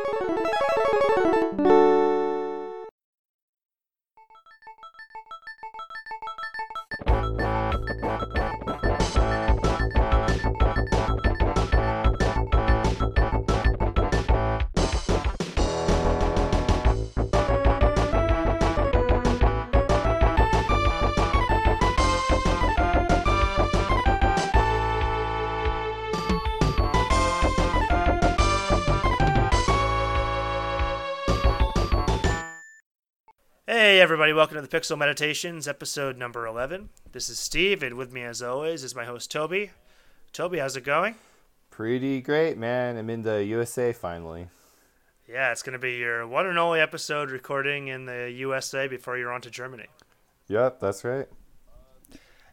Música Hey everybody, welcome to the Pixel Meditations, episode number 11. This is Steve, and with me as always is my host Toby. Toby, how's it going? Pretty great, man. I'm in the USA finally. Yeah, it's going to be your one and only episode recording in the USA before you're on to Germany. Yep, that's right.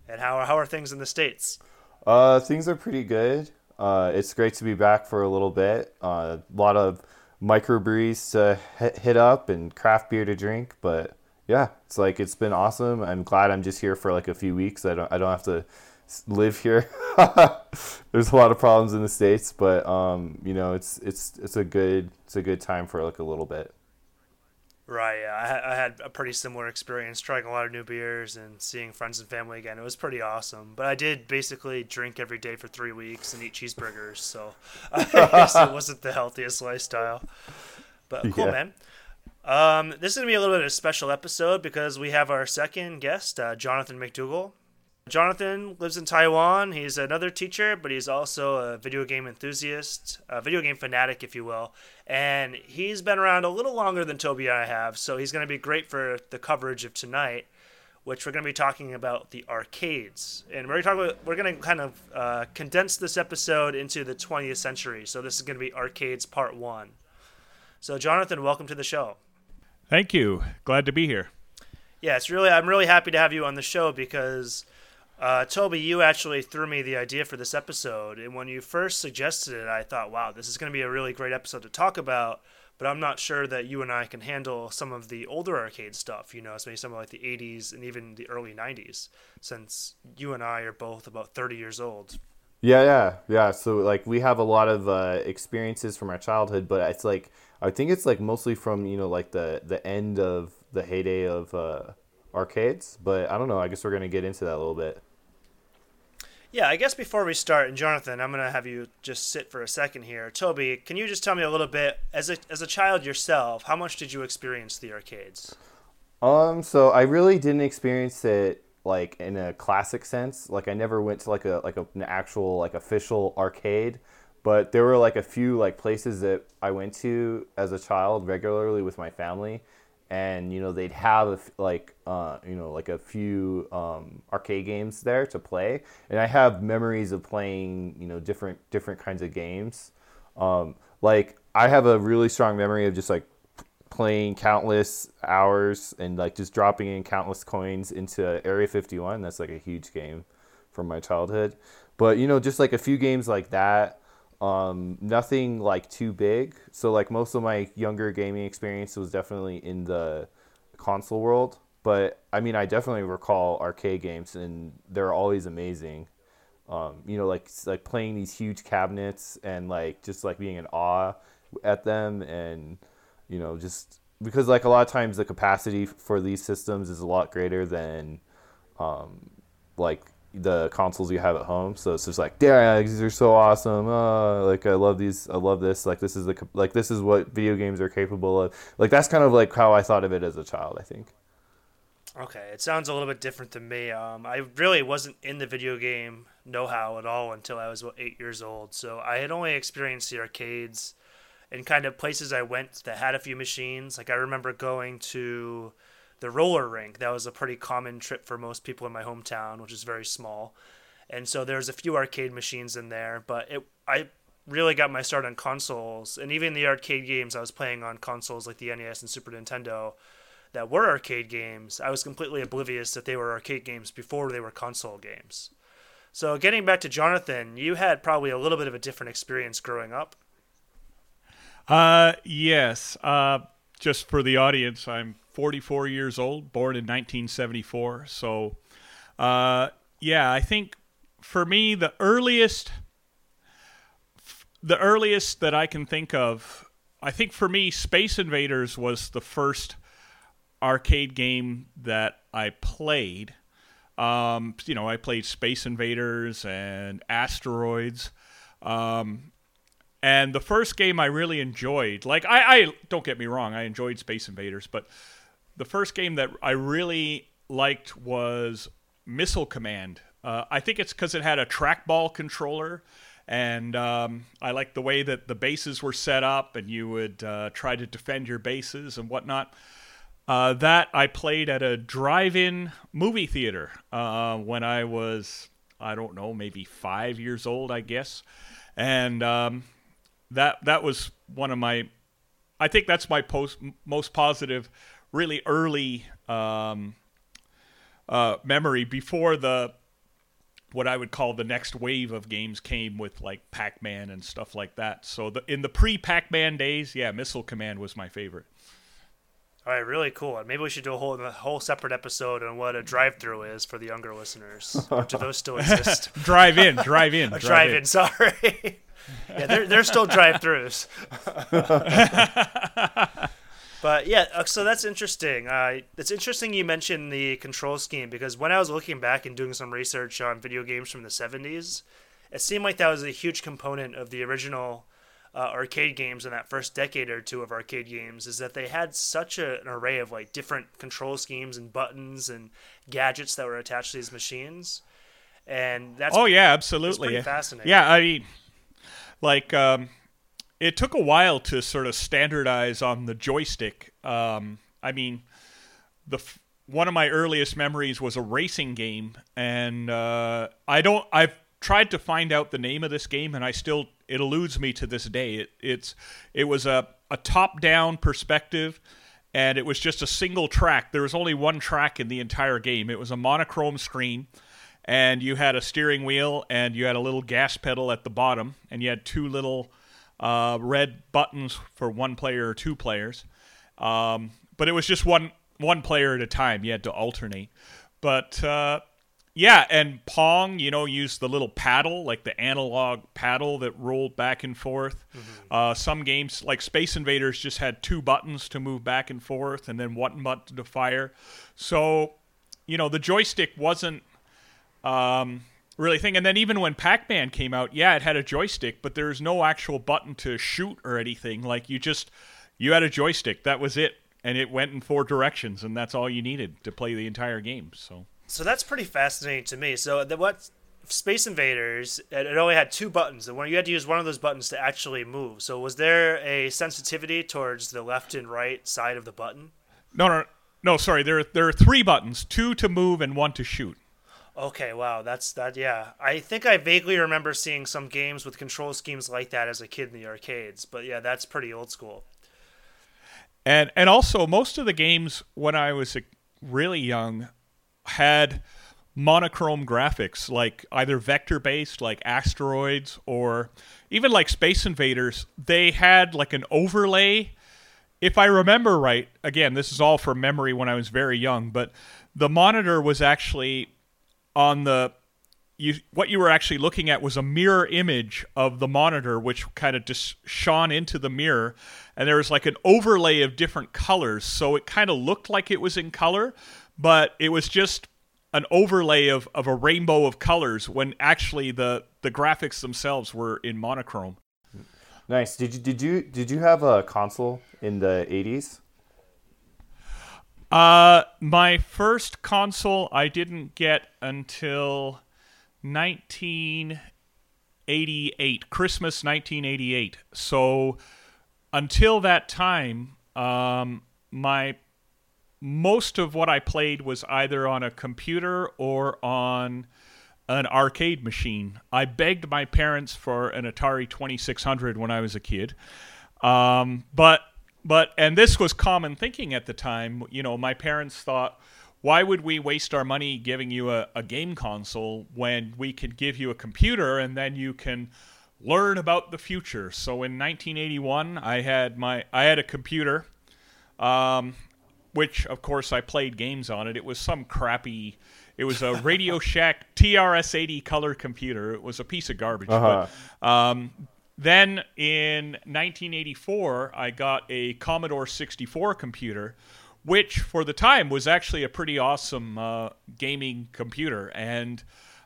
And how, are, how are things in the States? Uh, things are pretty good. Uh, it's great to be back for a little bit. Uh, a lot of microbrews to hit, hit up and craft beer to drink, but yeah, it's like it's been awesome. I'm glad I'm just here for like a few weeks. I don't I don't have to live here. There's a lot of problems in the states, but um, you know, it's it's it's a good it's a good time for like a little bit. Right, yeah. I, I had a pretty similar experience trying a lot of new beers and seeing friends and family again. It was pretty awesome. But I did basically drink every day for three weeks and eat cheeseburgers, so I guess it wasn't the healthiest lifestyle. But cool, Yeah. man. Um, this is going to be a little bit of a special episode because we have our second guest, uh, Jonathan McDougall. Jonathan lives in Taiwan. He's another teacher, but he's also a video game enthusiast, a video game fanatic, if you will. And he's been around a little longer than Toby and I have, so he's going to be great for the coverage of tonight, which we're going to be talking about the arcades. And we're talking about, we're going to kind of uh, condense this episode into the 20th century. So this is going to be arcades part one. So Jonathan, welcome to the show. Thank you. Glad to be here. Yeah, it's really I'm really happy to have you on the show because uh, Toby, you actually threw me the idea for this episode, and when you first suggested it, I thought, wow, this is going to be a really great episode to talk about. But I'm not sure that you and I can handle some of the older arcade stuff, you know, especially some of like the 80s and even the early 90s, since you and I are both about 30 years old. Yeah, yeah, yeah. So like we have a lot of uh, experiences from our childhood, but it's like I think it's like mostly from you know like the the end of the heyday of uh, arcades. But I don't know. I guess we're gonna get into that a little bit. Yeah, I guess before we start, and Jonathan, I'm gonna have you just sit for a second here. Toby, can you just tell me a little bit as a as a child yourself? How much did you experience the arcades? Um, so I really didn't experience it like in a classic sense. Like I never went to like a like a, an actual like official arcade, but there were like a few like places that I went to as a child regularly with my family, and you know they'd have like uh, you know like a few um, arcade games there to play, and I have memories of playing you know different different kinds of games. Um, like I have a really strong memory of just like playing countless hours and like just dropping in countless coins into Area 51. That's like a huge game from my childhood. But you know, just like a few games like that, um, nothing like too big. So like most of my younger gaming experience was definitely in the console world. But I mean, I definitely recall arcade games, and they're always amazing. Um, you know, like like playing these huge cabinets and like just like being in awe at them and you know just because like a lot of times the capacity for these systems is a lot greater than um, like the consoles you have at home. So it's just like yeah these are so awesome. Uh, like i love these i love this. Like this is the like this is what video games are capable of. Like that's kind of like how i thought of it as a child i think. Okay, it sounds a little bit different than me. Um, I really wasn't in the video game know-how at all until I was about eight years old. So I had only experienced the arcades and kind of places I went that had a few machines. Like I remember going to the roller rink. That was a pretty common trip for most people in my hometown, which is very small. And so there's a few arcade machines in there, but it I really got my start on consoles and even the arcade games I was playing on consoles like the NES and Super Nintendo that were arcade games, I was completely oblivious that they were arcade games before they were console games. So, getting back to Jonathan, you had probably a little bit of a different experience growing up. Uh, yes. Uh, just for the audience, I'm 44 years old, born in 1974. So, uh, yeah, I think for me the earliest, the earliest that I can think of I think for me, Space Invaders was the first arcade game that I played. Um, you know, I played Space Invaders and Asteroids. Um, and the first game I really enjoyed, like I, I don't get me wrong, I enjoyed Space Invaders, but the first game that I really liked was Missile Command. Uh, I think it's because it had a trackball controller, and um, I liked the way that the bases were set up, and you would uh, try to defend your bases and whatnot. Uh, that I played at a drive-in movie theater uh, when I was, I don't know, maybe five years old, I guess, and um, that that was one of my, I think that's my post, most positive, really early um, uh, memory before the what I would call the next wave of games came with like Pac-Man and stuff like that. So the, in the pre-Pac-Man days, yeah, Missile Command was my favorite. All right, really cool. And Maybe we should do a whole a whole separate episode on what a drive-through is for the younger listeners. Do those still exist? drive in, drive in, a drive, in. Sorry. yeah, they're they're still drive-throughs. but yeah, uh, so that's interesting. Uh, it's interesting you mentioned the control scheme because when I was looking back and doing some research on video games from the '70s, it seemed like that was a huge component of the original uh, arcade games in that first decade or two of arcade games is that they had such a, an array of like different control schemes and buttons and gadgets that were attached to these machines and that's oh yeah absolutely fascinating yeah i mean like um, it took a while to sort of standardize on the joystick um, i mean the one of my earliest memories was a racing game and uh, i don't i've tried to find out the name of this game and i still it eludes me to this day. It, it's it was a, a top down perspective, and it was just a single track. There was only one track in the entire game. It was a monochrome screen, and you had a steering wheel and you had a little gas pedal at the bottom, and you had two little uh, red buttons for one player or two players. Um, but it was just one one player at a time. You had to alternate. But uh, yeah, and Pong, you know, used the little paddle, like the analog paddle that rolled back and forth. Mm-hmm. Uh, some games, like Space Invaders, just had two buttons to move back and forth, and then one button to fire. So, you know, the joystick wasn't um, really thing. And then even when Pac-Man came out, yeah, it had a joystick, but there's no actual button to shoot or anything. Like you just you had a joystick, that was it, and it went in four directions, and that's all you needed to play the entire game. So. So that's pretty fascinating to me. So the, what Space Invaders, it only had two buttons, and you had to use one of those buttons to actually move. So was there a sensitivity towards the left and right side of the button? No, no, no. Sorry, there there are three buttons: two to move and one to shoot. Okay, wow, that's that. Yeah, I think I vaguely remember seeing some games with control schemes like that as a kid in the arcades. But yeah, that's pretty old school. And and also most of the games when I was really young, had monochrome graphics, like either vector based, like asteroids, or even like Space Invaders. They had like an overlay. If I remember right, again, this is all from memory when I was very young, but the monitor was actually on the you what you were actually looking at was a mirror image of the monitor which kind of just shone into the mirror and there was like an overlay of different colors so it kind of looked like it was in color but it was just an overlay of, of a rainbow of colors when actually the, the graphics themselves were in monochrome. Nice. Did you did you did you have a console in the eighties? Uh, my first console I didn't get until nineteen eighty eight, Christmas nineteen eighty eight. So until that time, um, my most of what I played was either on a computer or on an arcade machine. I begged my parents for an Atari 2600 when I was a kid. Um, but but and this was common thinking at the time. You know, my parents thought, why would we waste our money giving you a, a game console when we could give you a computer and then you can learn about the future? So in 1981, I had my I had a computer. Um, which of course I played games on it. It was some crappy. It was a Radio Shack TRS-80 color computer. It was a piece of garbage. Uh-huh. But um, then in 1984, I got a Commodore 64 computer, which for the time was actually a pretty awesome uh, gaming computer. And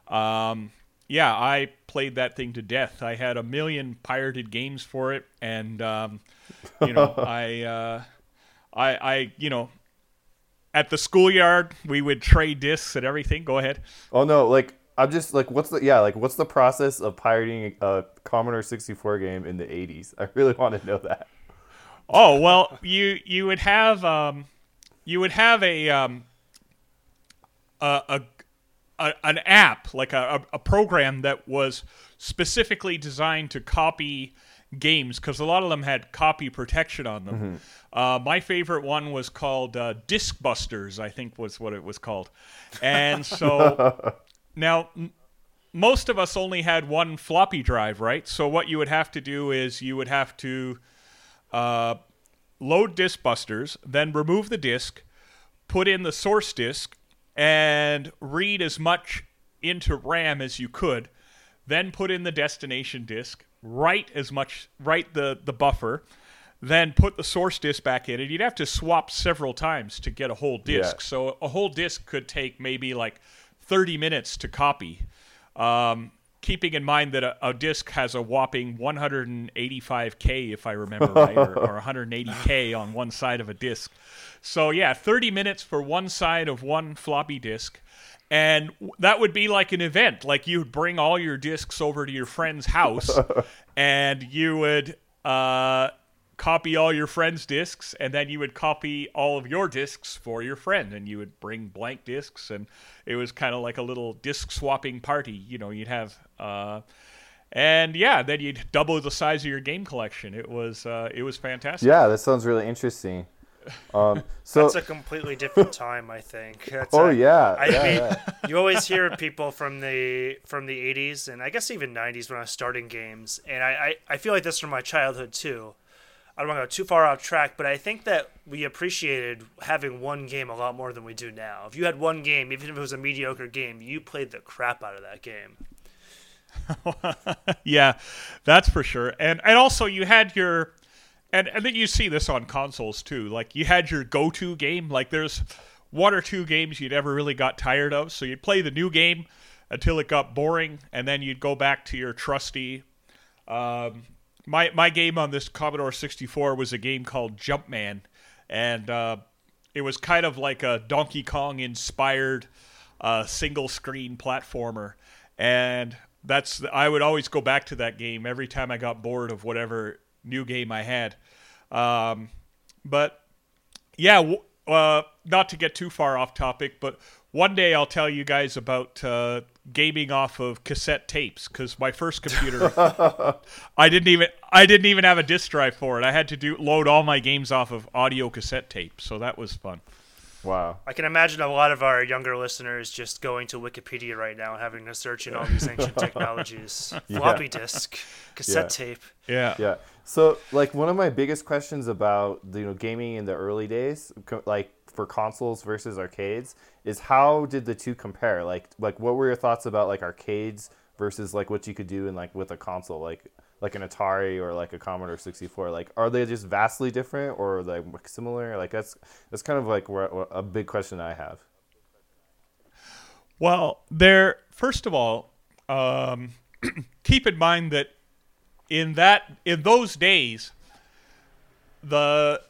um, yeah, I played that thing to death. I had a million pirated games for it, and um, you know, I, uh, I, I, you know, at the schoolyard we would trade discs and everything. Go ahead. Oh no, like I'm just like, what's the yeah, like what's the process of pirating a Commodore 64 game in the 80s? I really want to know that. Oh well, you you would have um, you would have a um, a, a, a an app like a, a program that was specifically designed to copy games because a lot of them had copy protection on them. Mm-hmm. Uh, my favorite one was called uh, Disc Busters, I think was what it was called, and so Now, m- most of us only had one floppy drive, right? So what you would have to do is you would have to uh, load disk busters, then remove the disk, put in the source disk, and read as much into RAM as you could. Then put in the destination disk, write as much, write the the buffer, then put the source disk back in, and you'd have to swap several times to get a whole disk. Yeah. So a whole disk could take maybe like 30 minutes to copy. Um, keeping in mind that a, a, disc has a whopping 185k, if I remember right, or, or 180k on one side of a disc. So yeah, 30 minutes for one side of one floppy disk. And that would be like an event. Like you'd bring all your discs over to your friend's house, and you would uh, copy all your friends' discs, and then you would copy all of your discs for your friend, and you would bring blank discs, and it was kind of like a little disc swapping party. You know, you'd have, uh, and yeah, then you'd double the size of your game collection. It was uh, it was fantastic. Yeah, that sounds really interesting. Um, so that's a completely different time, I think. That's oh a, yeah, I yeah, mean, yeah. you always hear people from the from the '80s and I guess even '90s when I was starting games, and I, I, I feel like this from my childhood too. I don't want to go too far off track, but I think that we appreciated having one game a lot more than we do now. If you had one game, even if it was a mediocre game, you played the crap out of that game. yeah, that's for sure. And and also you had your and and then you see this on consoles too. Like you had your go-to game. Like there's one or two games you never really got tired of, so you'd play the new game until it got boring, and then you'd go back to your trusty um, my my game on this Commodore 64 was a game called Jumpman, and uh, it was kind of like a Donkey Kong inspired uh, single screen platformer, and that's I would always go back to that game every time I got bored of whatever new game I had. Um, but yeah, uh, not to get too far off topic, but one day I'll tell you guys about uh, gaming off of cassette tapes because my first computer, I didn't even I didn't even have a disk drive for it. I had to do load all my games off of audio cassette tape, so that was fun. Wow. I can imagine a lot of our younger listeners just going to Wikipedia right now and having to search in all these ancient technologies. yeah. Floppy disk, cassette yeah. tape. Yeah. Yeah. So, like, one of my biggest questions about you know gaming in the early days, like for consoles versus arcades is how did the two compare? Like like what were your thoughts about like arcades versus like what you could do in like with a console like like an Atari or like a Commodore 64 like are they just vastly different or like similar like that's that's kind of like a big question I have. Well, there first of all, um, keep in mind that in that in those days the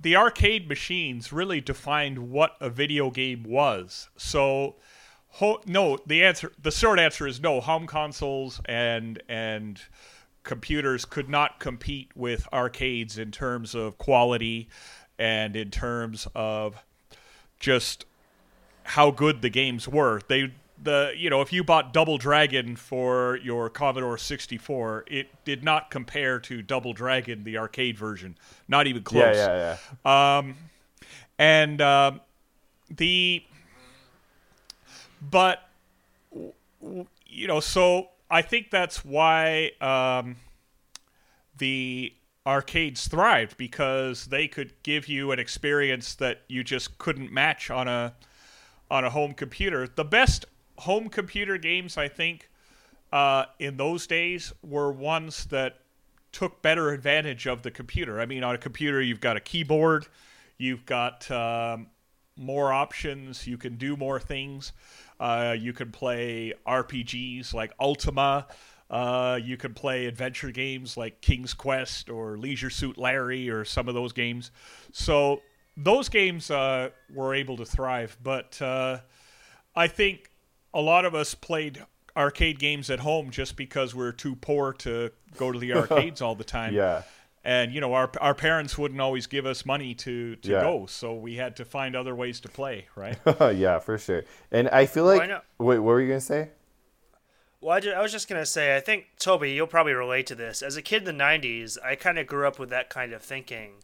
the arcade machines really defined what a video game was. So, ho- no, the answer, the short answer is no. Home consoles and and computers could not compete with arcades in terms of quality and in terms of just how good the games were. They the you know if you bought Double Dragon for your Commodore 64, it did not compare to Double Dragon the arcade version, not even close. Yeah, yeah, yeah. Um, and uh, the but you know so I think that's why um, the arcades thrived because they could give you an experience that you just couldn't match on a on a home computer. The best home computer games, I think, uh, in those days were ones that took better advantage of the computer. I mean, on a computer, you've got a keyboard, you've got um, more options, you can do more things. Uh, you can play RPGs like Ultima. Uh, you can play adventure games like King's Quest or Leisure Suit Larry or some of those games. So those games uh, were able to thrive. But uh, I think a lot of us played arcade games at home just because we're too poor to go to the arcades all the time. Yeah. And you know our our parents wouldn't always give us money to to Yeah. go, so we had to find other ways to play, right? yeah, for sure. And I feel Well, like I wait, what were you gonna say? Well, I, ju- I was just gonna say, I think Toby, you'll probably relate to this. As a kid in the '90s, I kind of grew up with that kind of thinking.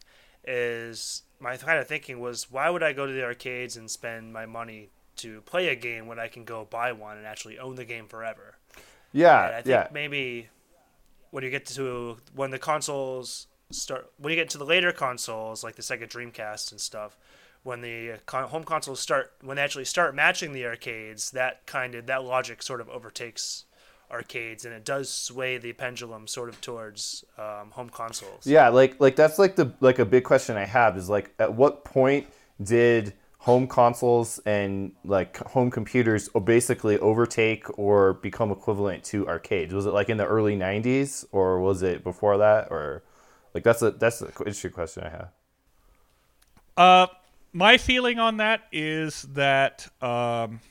Is my kind of thinking was, why would I go to the arcades and spend my money to play a game when I can go buy one and actually own the game forever? And Yeah, I think yeah, maybe when you get to when the consoles start, when you get to the later consoles like the Sega Dreamcast and stuff, when the con- home consoles start, when they actually start matching the arcades, that kind of that logic sort of overtakes arcades, and it does sway the pendulum sort of towards um, home consoles. yeah. Like, like that's like the like a big question I have is like, at what point did home consoles and like home computers basically overtake or become equivalent to arcades? Was it like in the early '90s or was it before that? Or like that's a that's an interesting question I have. Uh, my feeling on that is that, um,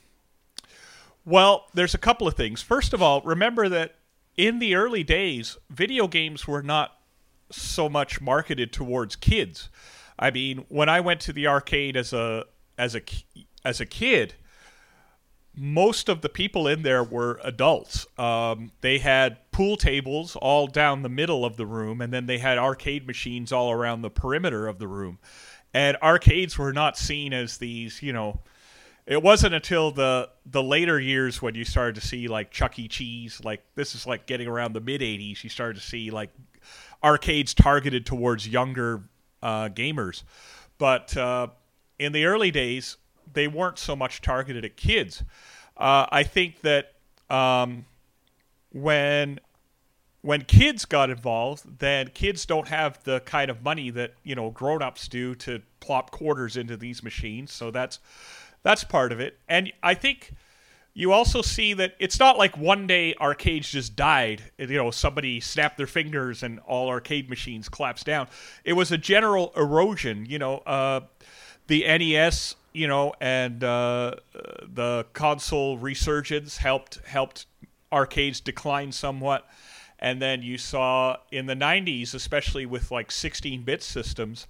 well, there's a couple of things. First of all, remember that in the early days, video games were not so much marketed towards kids. I mean, when I went to the arcade as a as a as a kid, most of the people in there were adults. Um, they had pool tables all down the middle of the room, and then they had arcade machines all around the perimeter of the room. And arcades were not seen as these, you know. It wasn't until the the later years when you started to see like Chuck E. Cheese, like this is like getting around the mid '80s. You started to see like arcades targeted towards younger uh, gamers, but uh, in the early days, they weren't so much targeted at kids. Uh, I think that um, when when kids got involved, then kids don't have the kind of money that you know grown-ups do to plop quarters into these machines. So that's that's part of it. And I think you also see that it's not like one day arcades just died. You know, somebody snapped their fingers and all arcade machines collapsed down. It was a general erosion. You know, uh, the NES, you know, and uh, the console resurgence helped helped arcades decline somewhat. And then you saw in the 90s, especially with like 16 bit systems,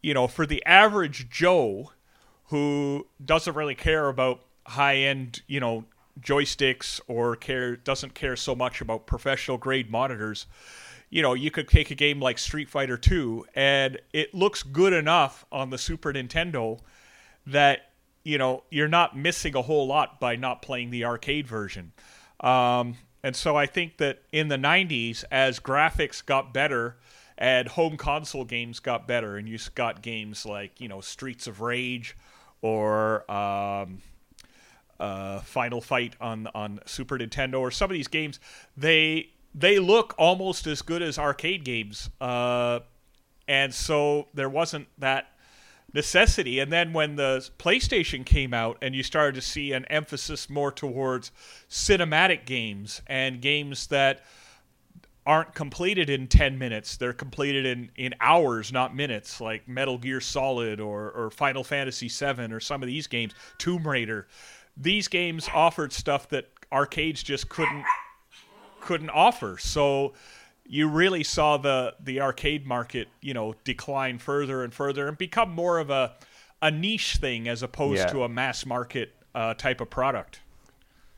you know, for the average Joe who doesn't really care about high end, you know, joysticks or care doesn't care so much about professional grade monitors. You know, you could take a game like Street Fighter 2 and it looks good enough on the Super Nintendo that you know you're not missing a whole lot by not playing the arcade version. Um, and so I think that in the 90s, as graphics got better and home console games got better, and you got games like you know Streets of Rage or um, uh, Final Fight on on Super Nintendo or some of these games, they they look almost as good as arcade games, uh, and so there wasn't that necessity. And then when the PlayStation came out, and you started to see an emphasis more towards cinematic games and games that aren't completed in 10 minutes they're completed in, in hours not minutes like metal gear solid or, or final fantasy 7 or some of these games tomb raider these games offered stuff that arcades just couldn't couldn't offer so you really saw the the arcade market you know decline further and further and become more of a a niche thing as opposed Yeah. to a mass market uh, type of product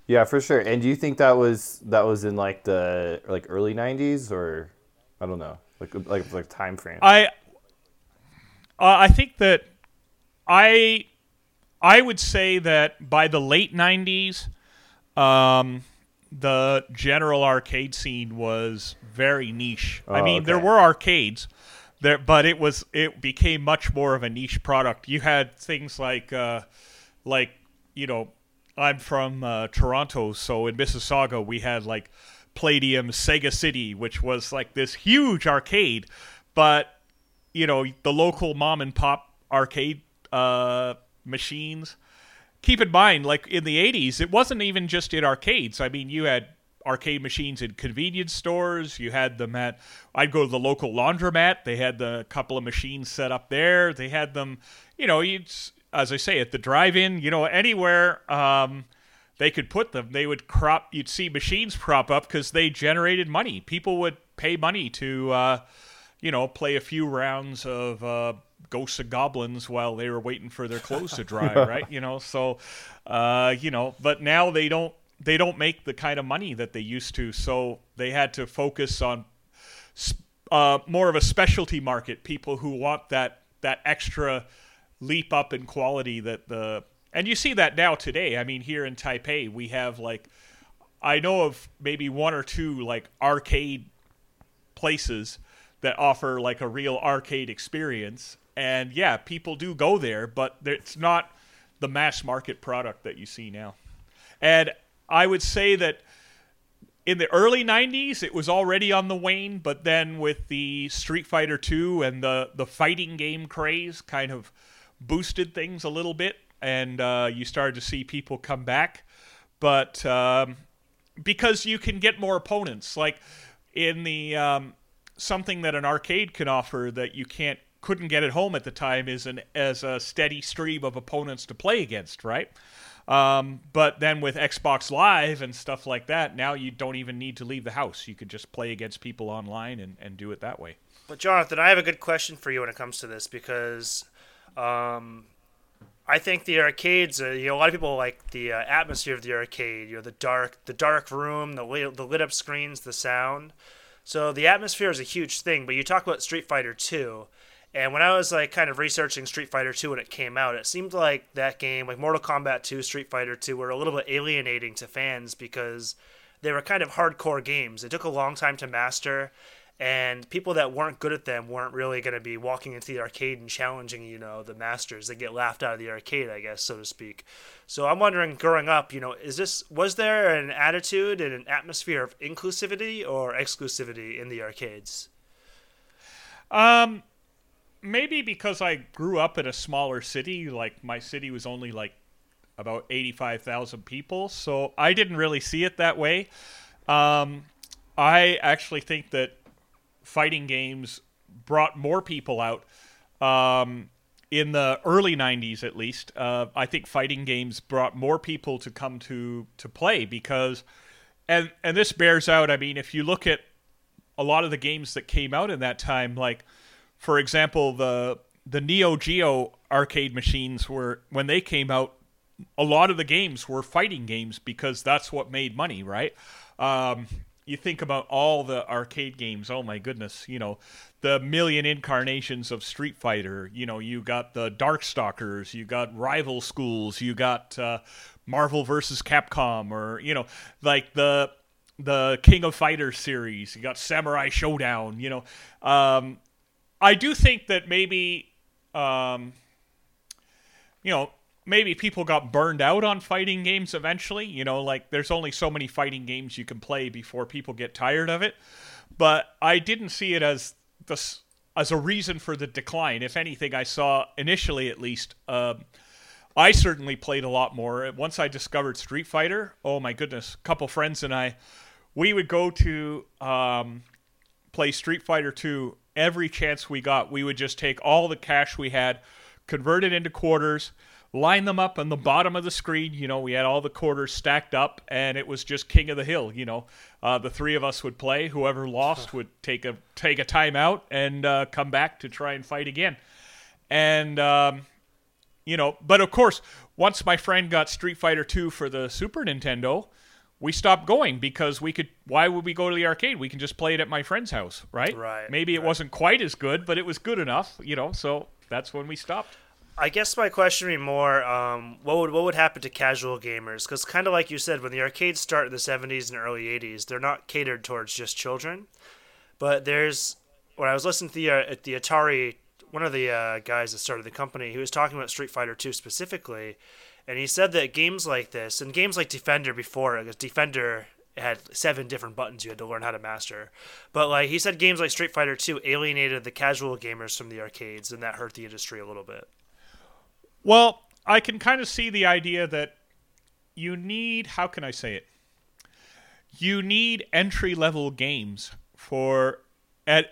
Yeah, for sure. And do you think that was that was in like the like early '90s or I don't know, like like like time frame? I uh, I think that I I would say that by the late '90s, um, the general arcade scene was very niche. I Oh, mean, there were arcades there, but it was it became much more of a niche product. You had things like uh, like you know I'm from uh, Toronto, so in Mississauga we had like Playdium Sega City, which was like this huge arcade, but you know the local mom and pop arcade uh, machines. Keep in mind, like in the '80s, it wasn't even just in arcades. I mean, you had arcade machines in convenience stores. You had them at. I'd go to the local laundromat. They had the couple of machines set up there. They had them, you know, as I say at the drive-in. You know, anywhere. Um, they could put them. They would crop. You'd see machines prop up because they generated money. People would pay money to, uh, you know, play a few rounds of uh, Ghosts and Goblins while they were waiting for their clothes to dry, right? You know, so, uh, you know, but now they don't. They don't make the kind of money that they used to, so they had to focus on uh, more of a specialty market. People who want that that extra leap up in quality that the and you see that now today. I mean, here in Taipei, we have like, I know of maybe one or two like arcade places that offer like a real arcade experience. And yeah, people do go there, but it's not the mass market product that you see now. And I would say that in the early 90s it was already on the wane but then with the street fighter 2 and the, the fighting game craze kind of boosted things a little bit and uh, you started to see people come back. But um, because you can get more opponents, like in the um, something that an arcade can offer that you can't couldn't get at home at the time is an as a steady stream of opponents to play against, right? Um, but then with Xbox Live and stuff like that, now you don't even need to leave the house. You could just play against people online and, and do it that way. But Jonathan, I have a good question for you when it comes to this because um, I think the arcades, uh, you know, a lot of people like the uh, atmosphere of the arcade. You know, the dark, the dark room, the lit, the lit up screens, the sound. So the atmosphere is a huge thing. But you talk about Street Fighter Two, and when I was like kind of researching Street Fighter Two when it came out, it seemed like that game, like Mortal Kombat Two, Street Fighter Two, were a little bit alienating to fans because they were kind of hardcore games. It took a long time to master, and people that weren't good at them weren't really going to be walking into the arcade and challenging you know the masters. They get laughed out of the arcade i guess so to speak. So i'm wondering growing up you know is this was there an attitude and an atmosphere of inclusivity or exclusivity in the arcades? Um maybe because i grew up in a smaller city like my city was only like about 85,000 people so i didn't really see it that way um I actually think that fighting games brought more people out. Um, in the early 90s, at least, uh, I think fighting games brought more people to come to, to play because, and, and this bears out, I mean, if you look at a lot of the games that came out in that time, like, for example, the, the Neo Geo arcade machines were, when they came out, a lot of the games were fighting games because that's what made money, right? Um, you think about all the arcade games. Oh my goodness, you know, the million incarnations of Street Fighter. You know, you got the Darkstalkers, you got Rival Schools, you got uh, Marvel versus Capcom, or you know, like the the King of Fighters series. You got Samurai Showdown. You know, um, I do think that maybe, um, you know, maybe people got burned out on fighting games eventually. You know, like there's only so many fighting games you can play before people get tired of it. But I didn't see it as the as a reason for the decline. If anything, I saw initially at least. Um, I certainly played a lot more once I discovered Street Fighter. Oh my goodness, a couple friends and I, we would go to um, play Street Fighter 2 every chance we got. We would just take all the cash we had, convert it into quarters, line them up on the bottom of the screen. You know, we had all the quarters stacked up, and it was just king of the hill. You know, uh, the three of us would play. Whoever lost would take a take a timeout and uh, come back to try and fight again. And um, you know, but of course, once my friend got Street Fighter Two for the Super Nintendo. We stopped going because we could. Why would we go to the arcade? We can just play it at my friend's house, right? Right. Maybe it right. wasn't quite as good, but it was good enough, you know. So that's when we stopped. I guess my question would be more, um, what would what would happen to casual gamers? Because kind of like you said, when the arcades start in the '70s and early '80s, they're not catered towards just children. But there's when I was listening to the uh, the Atari one of the uh, guys that started the company. He was talking about Street Fighter 2 specifically, and he said that games like this and games like Defender before, because Defender had seven different buttons you had to learn how to master. But like he said, games like Street Fighter 2 alienated the casual gamers from the arcades, and that hurt the industry a little bit. Well, I can kind of see the idea that you need. How can I say it? You need entry level games for at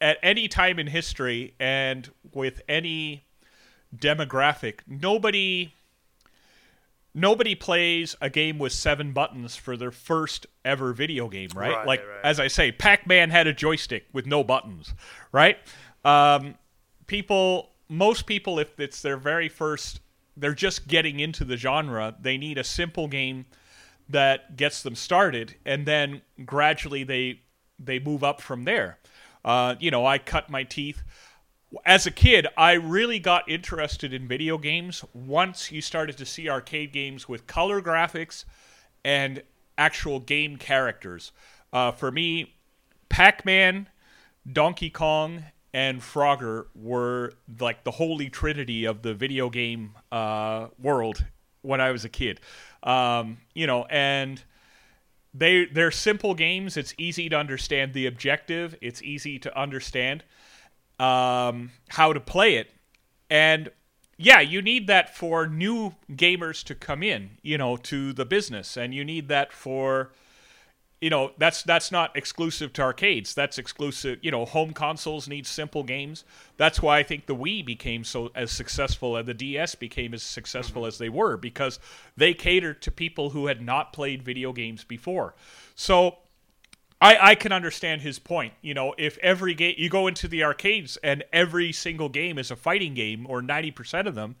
at any time in history and with any demographic. Nobody nobody plays a game with seven buttons for their first ever video game, right? Right, like right. as I say, Pac-Man had a joystick with no buttons, right? Um, people, most people, if it's their very first, they're just getting into the genre. They need a simple game that gets them started, and then gradually they they move up from there. Uh, you know, I cut my teeth as a kid, I really got interested in video games once you started to see arcade games with color graphics and actual game characters. Uh, for me, Pac Man, Donkey Kong, and Frogger were like the holy trinity of the video game uh, world when I was a kid. Um, you know, and they they're simple games. It's easy to understand the objective. It's easy to understand um, how to play it, and yeah, you need that for new gamers to come in, you know, to the business, and you need that for you know that's that's not exclusive to arcades. That's exclusive you know home consoles need simple games. That's why i think the wii became so as successful and the ds became as successful as they were because they catered to people who had not played video games before. So I, I can understand his point. You know, if every game you go into the arcades and every single game is a fighting game, or ninety percent of them,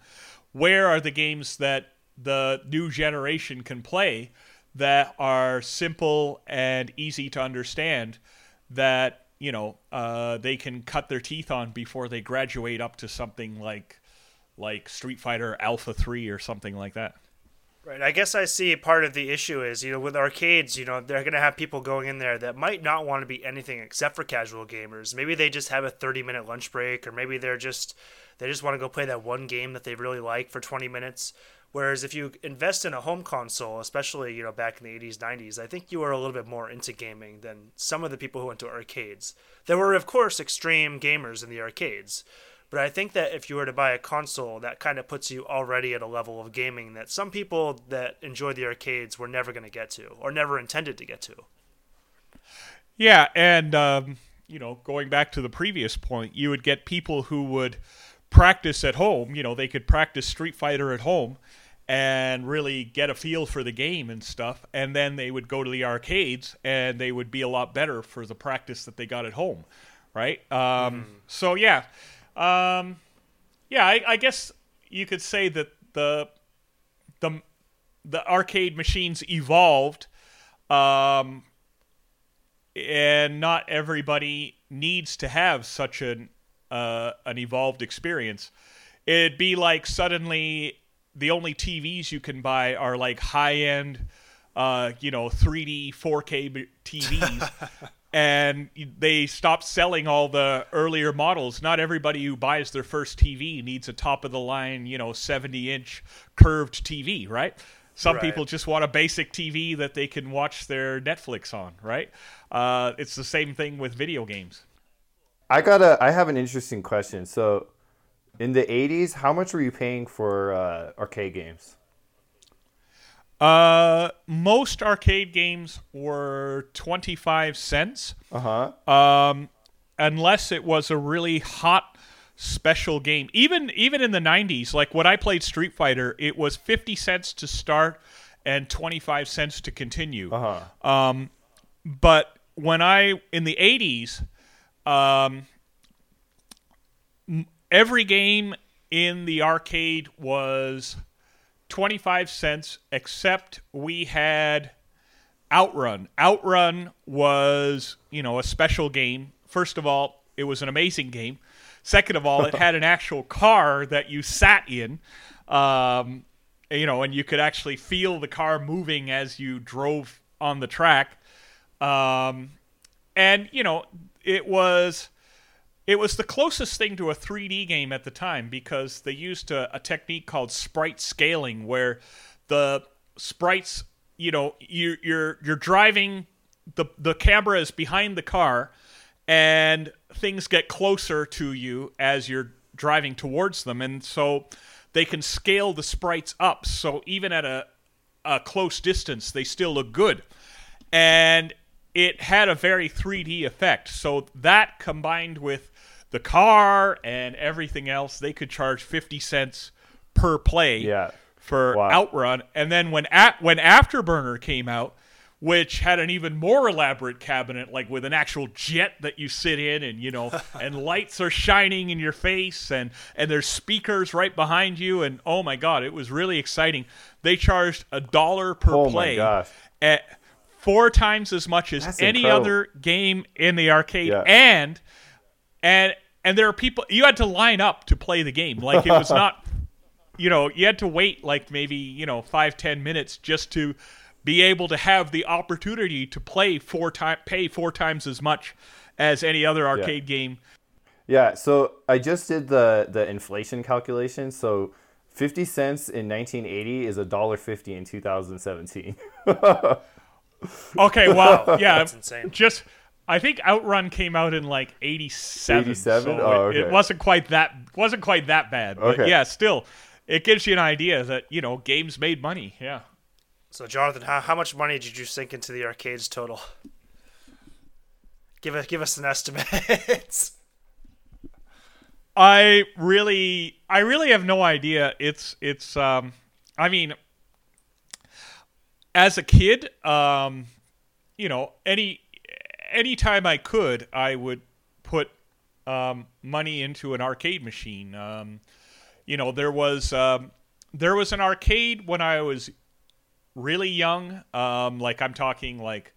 where are the games that the new generation can play that are simple and easy to understand? That you know uh, they can cut their teeth on before they graduate up to something like like Street Fighter Alpha Three or something like that. Right. I guess I see part of the issue is, you know, with arcades, you know, they're going to have people going in there that might not want to be anything except for casual gamers. Maybe they just have a 30-minute lunch break or maybe they're just they just want to go play that one game that they really like for 20 minutes. Whereas if you invest in a home console, especially, you know, back in the 80s, 90s, I think you were a little bit more into gaming than some of the people who went to arcades. There were, of course, extreme gamers in the arcades. But I think that if you were to buy a console, that kind of puts you already at a level of gaming that some people that enjoy the arcades were never going to get to or never intended to get to. Yeah, and um, you know, going back to the previous point, you would get people who would practice at home. You know, they could practice Street Fighter at home and really get a feel for the game and stuff, and then they would go to the arcades and they would be a lot better for the practice that they got at home, right? Um, So yeah, um, yeah, I, I guess you could say that the the the arcade machines evolved. Um, and not everybody needs to have such an uh, an evolved experience. It'd be like suddenly the only TVs you can buy are like high end, uh, you know, 3D, 4K TVs. And they stopped selling all the earlier models. Not everybody who buys their first TV needs a top of the line, you know, 70 inch curved TV, right? Some Right. people just want a basic TV that they can watch their Netflix on, right? Uh, it's the same thing with video games. I got a. I have an interesting question. So, in the '80s, how much were you paying for uh, arcade games? Uh, most arcade games were 25 cents, Uh huh. um, unless it was a really hot special game. Even even in the 90s, like when I played Street Fighter, it was 50 cents to start and 25 cents to continue. Uh huh. Um, but when I in the '80s, um, every game in the arcade was 25 cents, except we had Outrun. Outrun was, you know, a special game. First of all, it was an amazing game. Second of all, it had an actual car that you sat in. Um, you know, and you could actually feel the car moving as you drove on the track. Um, and you know, it was it was the closest thing to a 3D game at the time because they used a, a technique called sprite scaling, where the sprites, you know, you, you're you're driving the the camera is behind the car, and things get closer to you as you're driving towards them, and so they can scale the sprites up. So even at a a close distance, they still look good, and it had a very 3D effect. So that combined with the car and everything else, they could charge 50 cents per play Yeah. for Wow. Outrun. And then when at, when Afterburner came out, which had an even more elaborate cabinet, like with an actual jet that you sit in, and you know, and lights are shining in your face, and and there's speakers right behind you, and oh my god, it was really exciting. They charged a dollar per Oh my play, at four times as much as That's any incredible. other game in the arcade, Yeah. and and and there are people you had to line up to play the game, like it was not you know, you had to wait like maybe, you know, five, ten minutes just to be able to have the opportunity to play four time pay four times as much as any other arcade game. Yeah, so I just did the the inflation calculation. So 50 cents in 1980 is a dollar 50 in 2017. Okay, wow. Yeah. That's insane. Just I think Outrun came out in like 87. 87? so Oh, it, it wasn't quite that wasn't quite that bad. But Okay. yeah, still it gives you an idea that, you know, games made money. Yeah. So, Jonathan, how, how much money did you sink into the arcades total? Give us give us an estimate. I really I really have no idea. It's it's um I mean as a kid, um you know, any any time I could, I would put um money into an arcade machine. Um you know, there was um there was an arcade when I was really young, um like I'm talking like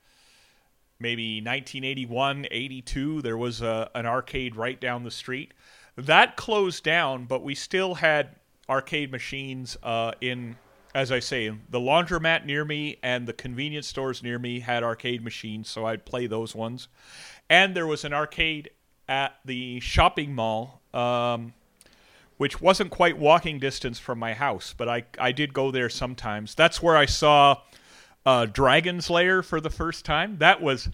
maybe 1981, 82, there was a, an arcade right down the street. That closed down, but we still had arcade machines uh, in, as I say, the laundromat near me and the convenience stores near me had arcade machines, so I'd play those ones. And there was an arcade at the shopping mall, um, which wasn't quite walking distance from my house, but I, I did go there sometimes. That's where I saw uh, Dragon's Lair for the first time. That was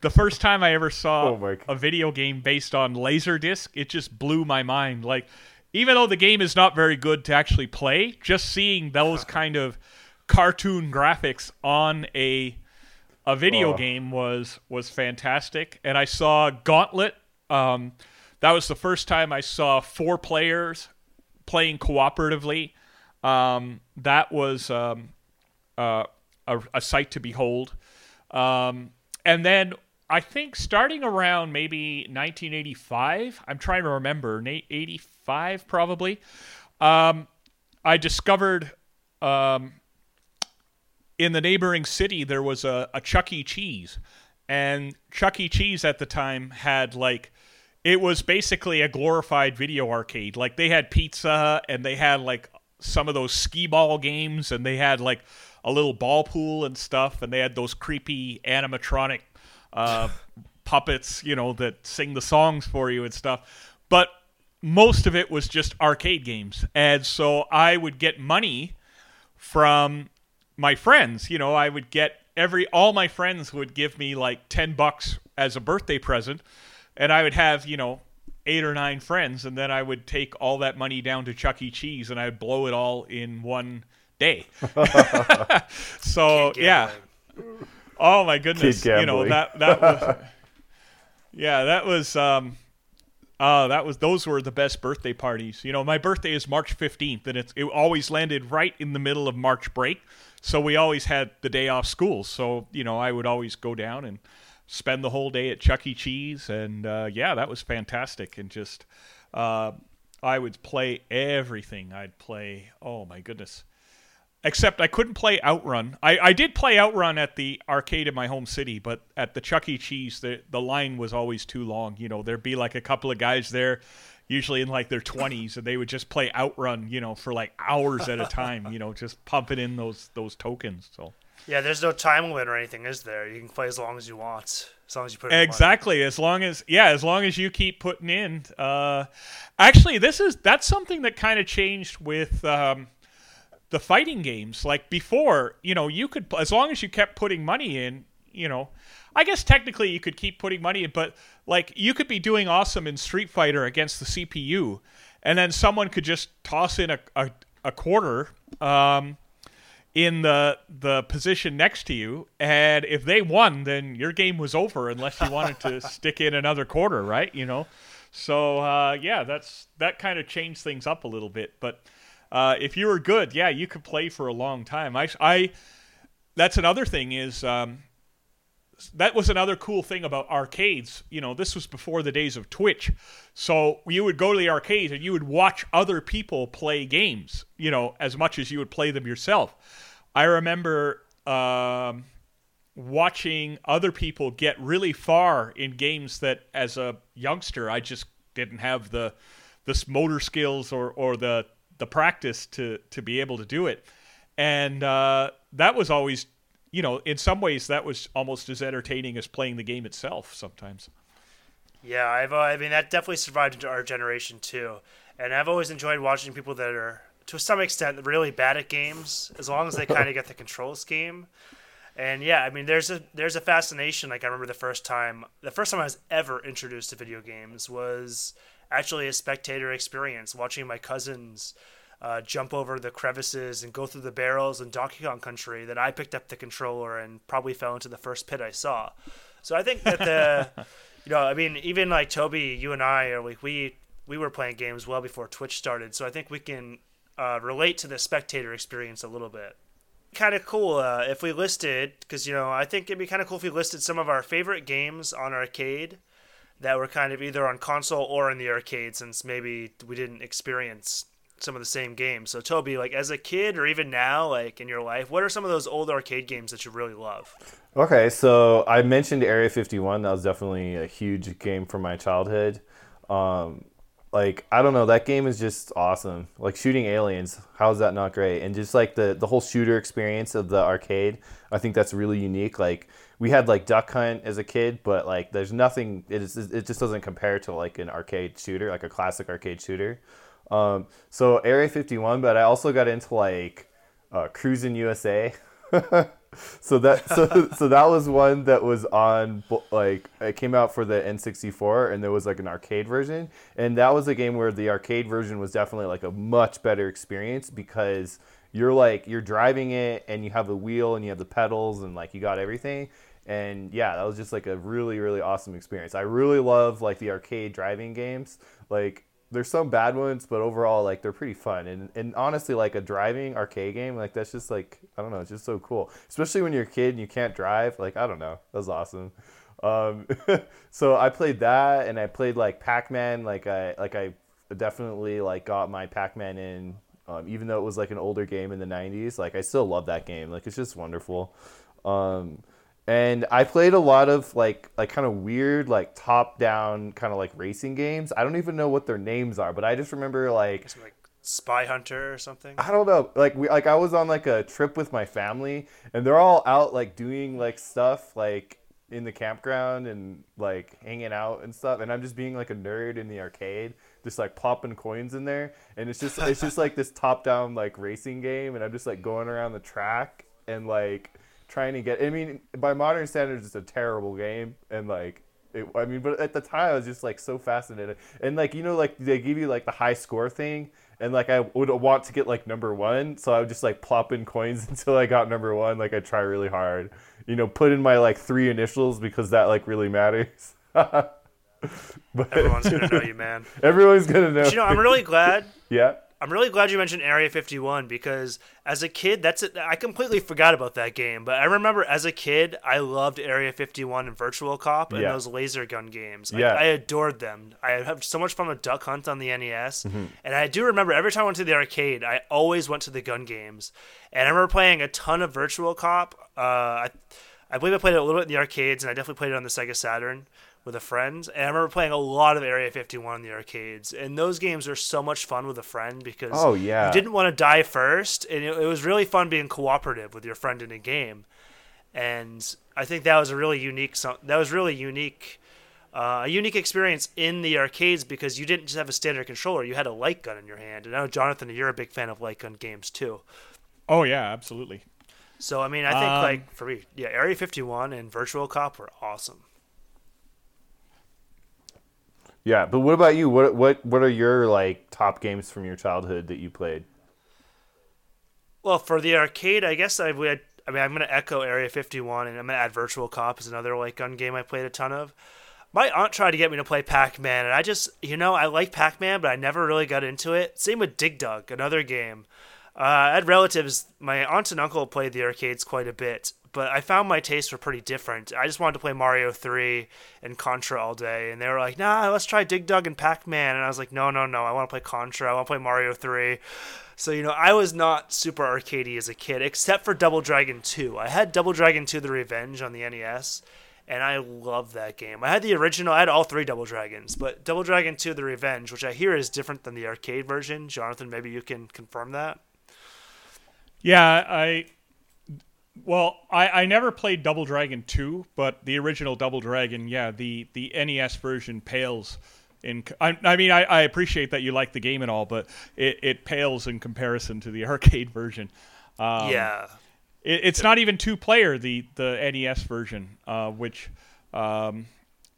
the first time I ever saw Oh a video game based on Laserdisc. It just blew my mind. Like, even though the game is not very good to actually play, just seeing those kind of cartoon graphics on a a video oh. game was was fantastic. And I saw Gauntlet. Um, that was the first time I saw four players playing cooperatively. Um, that was um, uh, a, a, sight to behold. Um, and then I think starting around maybe 1985, I'm trying to remember, 85 five probably. Um, I discovered um, in the neighboring city there was a, a Chuck E. Cheese, and Chuck E. Cheese at the time had like it was basically a glorified video arcade. Like they had pizza and they had like some of those skee ball games and they had like a little ball pool and stuff and they had those creepy animatronic uh, puppets, you know, that sing the songs for you and stuff. But most of it was just arcade games. And so I would get money from my friends. You know, I would get every all my friends would give me like 10 bucks as a birthday present and I would have, you know, eight or nine friends and then I would take all that money down to Chuck E. Cheese and I would blow it all in one day. so, yeah. Oh my goodness! You know that that was. yeah, that was. Um, uh, that was. Those were the best birthday parties. You know, my birthday is March fifteenth, and it's it always landed right in the middle of March break, so we always had the day off school. So you know, I would always go down and spend the whole day at Chuck E. Cheese, and uh, yeah, that was fantastic. And just, uh, I would play everything. I'd play. Oh my goodness except I couldn't play Outrun. I, I did play Outrun at the arcade in my home city, but at the Chuck E. Cheese, the the line was always too long. You know, there'd be like a couple of guys there, usually in like their twenties, and they would just play Outrun, you know, for like hours at a time. You know, just pumping in those those tokens. So Yeah, there's no time limit or anything, is there? You can play as long as you want. as long as you put in the money. Exactly. As long as yeah, as long as you keep putting in. Uh, actually, this is that's something that kind of changed with um, the fighting games. Like before, you know, you could as long as you kept putting money in, you know. I guess technically you could keep putting money in, but like you could be doing awesome in Street Fighter against the CPU, and then someone could just toss in a a, a quarter. Um, in the the position next to you, and if they won, then your game was over unless you wanted to stick in another quarter, right? You know, so uh, yeah, that's that kind of changed things up a little bit. But uh, if you were good, yeah, you could play for a long time. I, I that's another thing is. Um, that was another cool thing about arcades. You know, this was before the days of Twitch. So you would go to the arcades and you would watch other people play games, you know, as much as you would play them yourself. I remember um, watching other people get really far in games that, as a youngster, I just didn't have the this motor skills or, or the the practice to to be able to do it, and uh, that was always, you know, in some ways that was almost as entertaining as playing the game itself. Sometimes. Yeah, I've uh, I mean that definitely survived into our generation too, and I've always enjoyed watching people that are to some extent really bad at games as long as they kind of get the control scheme. And yeah, I mean there's a there's a fascination like I remember the first time the first time I was ever introduced to video games was actually a spectator experience watching my cousins uh, jump over the crevices and go through the barrels in Donkey Kong Country that I picked up the controller and probably fell into the first pit I saw. So I think that the you know, I mean even like Toby, you and I are like we we were playing games well before Twitch started. So I think we can uh, relate to the spectator experience a little bit. Kind of cool uh, if we listed, because you know, I think it'd be kind of cool if we listed some of our favorite games on arcade that were kind of either on console or in the arcade, since maybe we didn't experience some of the same games. So, Toby, like as a kid or even now, like in your life, what are some of those old arcade games that you really love? Okay, so I mentioned Area 51. That was definitely a huge game from my childhood. Um, like I don't know, that game is just awesome. Like shooting aliens, how is that not great? And just like the the whole shooter experience of the arcade, I think that's really unique. Like we had like Duck Hunt as a kid, but like there's nothing. It is it just doesn't compare to like an arcade shooter, like a classic arcade shooter. Um, so Area 51, but I also got into like uh, Cruis'n USA. so that so so that was one that was on like it came out for the N64 and there was like an arcade version. And that was a game where the arcade version was definitely like a much better experience because you're like you're driving it and you have the wheel and you have the pedals and like you got everything. And yeah that was just like a really really awesome experience. I really love like the arcade driving games. Like there's some bad ones, but overall, like they're pretty fun. And and honestly, like a driving arcade game, like that's just like I don't know, it's just so cool. Especially when you're a kid and you can't drive. Like I don't know, that's awesome. Um, so I played that, and I played like Pac Man. Like I like I definitely like got my Pac Man in, um, even though it was like an older game in the '90s. Like I still love that game. Like it's just wonderful. Um, and I played a lot of like like kind of weird like top down kind of like racing games. I don't even know what their names are, but I just remember like like Spy Hunter or something. I don't know. Like we like I was on like a trip with my family and they're all out like doing like stuff like in the campground and like hanging out and stuff and I'm just being like a nerd in the arcade just like popping coins in there and it's just it's just like this top down like racing game and I'm just like going around the track and like trying to get. I mean, by modern standards, it's a terrible game, and like. It, I mean, but at the time, I was just like so fascinated, and like you know, like they give you like the high score thing, and like I would want to get like number one, so I would just like plop in coins until I got number one. Like I try really hard, you know, put in my like three initials because that like really matters. but everyone's gonna know you, man. Everyone's gonna know. But, you know, I'm really glad. yeah. I'm really glad you mentioned Area 51 because as a kid, that's it. I completely forgot about that game, but I remember as a kid, I loved Area 51 and Virtual Cop and Yeah. those laser gun games. Like, Yeah. I adored them. I had so much fun with Duck Hunt on the NES, and I do remember every time I went to the arcade, I always went to the gun games, and I remember playing a ton of Virtual Cop. Uh, I, I believe I played it a little bit in the arcades, and I definitely played it on the Sega Saturn with a friend. And I remember playing a lot of Area 51 in the arcades. And those games are so much fun with a friend because Oh, yeah. you didn't want to die first. And it, it was really fun being cooperative with your friend in a game. and I think that was a really unique. That was really unique. Uh, a unique experience in the arcades because you didn't just have a standard controller; you had a light gun in your hand. And I know Jonathan, you're a big fan of light gun games too. Oh yeah, absolutely. So I mean, I think um, like for me, yeah, Area 51 and Virtual Cop were awesome. Yeah, but what about you? What what what are your like top games from your childhood that you played? Well, for the arcade, I guess I would. I mean, I'm gonna echo Area 51, and I'm gonna add Virtual Cop as another like gun game I played a ton of. My aunt tried to get me to play Pac-Man, and I just, you know, I like Pac-Man, but I never really got into it. Same with Dig Dug, another game. Uh, I had relatives. My aunt and uncle played the arcades quite a bit, but I found my tastes were pretty different. I just wanted to play Mario 3 and Contra all day, and they were like, nah, let's try Dig Dug and Pac Man. And I was like, no, no, no, I want to play Contra, I want to play Mario 3. So, you know, I was not super arcadey as a kid, except for Double Dragon 2. I had Double Dragon 2 The Revenge on the NES, and I love that game. I had the original, I had all three Double Dragons, but Double Dragon 2 The Revenge, which I hear is different than the arcade version. Jonathan, maybe you can confirm that. Yeah, I well, I, I never played Double Dragon 2, but the original Double Dragon, yeah, the, the NES version pales in. I, I mean, I, I appreciate that you like the game and all, but it, it pales in comparison to the arcade version. Um, yeah. It, it's not even two player, the, the NES version, uh, which um,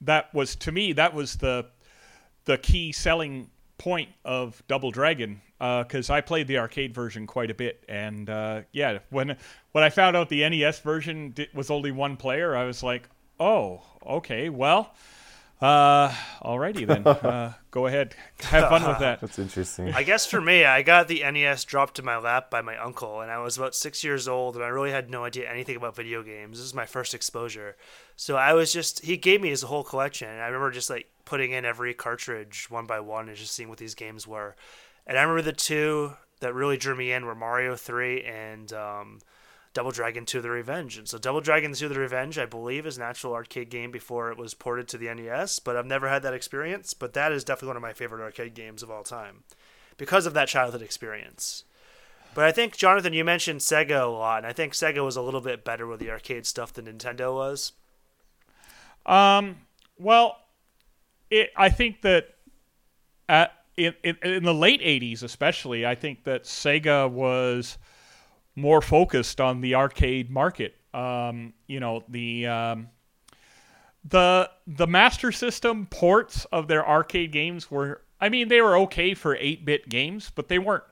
that was, to me, that was the, the key selling point of Double Dragon because uh, I played the arcade version quite a bit, and uh, yeah, when when I found out the NES version was only one player, I was like, oh, okay, well, uh, alrighty then, uh, go ahead, have fun with that. That's interesting. I guess for me, I got the NES dropped to my lap by my uncle, and I was about six years old, and I really had no idea anything about video games. This is my first exposure, so I was just he gave me his whole collection, and I remember just like putting in every cartridge one by one and just seeing what these games were and I remember the two that really drew me in were Mario 3 and um, Double Dragon 2 The Revenge. And so Double Dragon 2 The Revenge, I believe, is an actual arcade game before it was ported to the NES, but I've never had that experience. But that is definitely one of my favorite arcade games of all time because of that childhood experience. But I think, Jonathan, you mentioned Sega a lot, and I think Sega was a little bit better with the arcade stuff than Nintendo was. Um, well, it, I think that at in, in, in the late 80s especially i think that sega was more focused on the arcade market. Um, you know the um, the the master system ports of their arcade games were i mean they were okay for 8-bit games but they weren't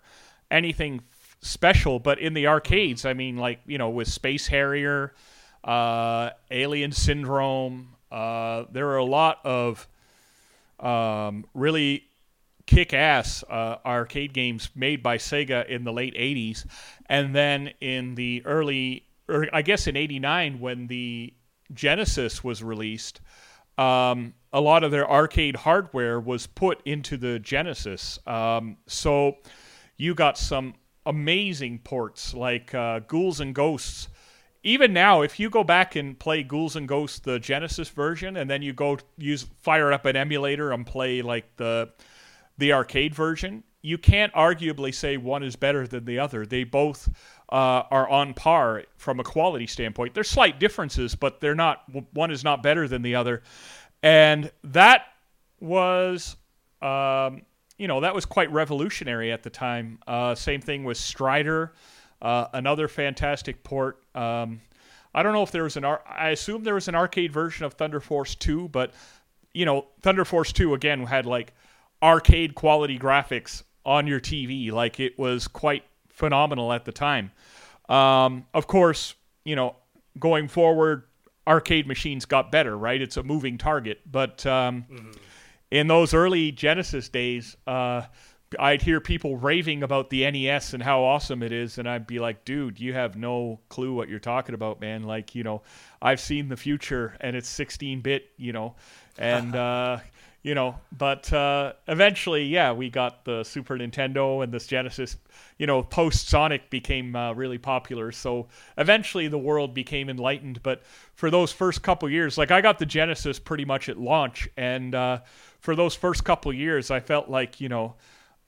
anything special. But in the arcades i mean like you know with space harrier uh, alien syndrome uh, there were a lot of um, really kick-ass uh, arcade games made by Sega in the late '80s, and then in the early, or I guess in '89 when the Genesis was released, um, a lot of their arcade hardware was put into the Genesis. Um, so you got some amazing ports like uh, Ghouls and Ghosts. Even now, if you go back and play Ghouls and Ghosts, the Genesis version, and then you go use fire up an emulator and play like the the arcade version, you can't arguably say one is better than the other. They both uh, are on par from a quality standpoint. There's slight differences, but they're not. One is not better than the other, and that was, um, you know, that was quite revolutionary at the time. Uh, same thing with Strider, uh, another fantastic port. Um, I don't know if there was an. Ar- I assume there was an arcade version of Thunder Force 2, but you know, Thunder Force 2 again had like arcade quality graphics on your TV. Like it was quite phenomenal at the time. Um, of course, you know, going forward, arcade machines got better, right? It's a moving target. But um, mm-hmm. in those early Genesis days, uh, I'd hear people raving about the NES and how awesome it is, and I'd be like, dude, you have no clue what you're talking about, man. Like, you know, I've seen the future and it's 16 bit, you know, and, uh, you know but uh, eventually yeah we got the super nintendo and this genesis you know post sonic became uh, really popular. So eventually the world became enlightened but for those first couple years like i got the genesis pretty much at launch. And uh, for those first couple years i felt like you know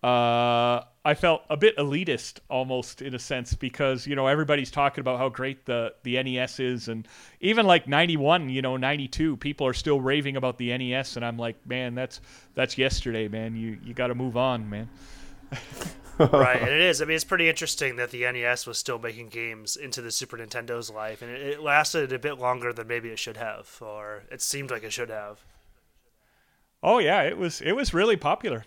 uh, I felt a bit elitist almost in a sense because you know everybody's talking about how great the the NES is. And even like 91 you know 92 people are still raving about the NES and I'm like man that's that's yesterday man. You you got to move on man. Right and it is. I mean it's pretty interesting that the NES was still making games into the Super Nintendo's life. And it, it lasted a bit longer than maybe it should have or it seemed like it should have. Oh yeah it was it was really popular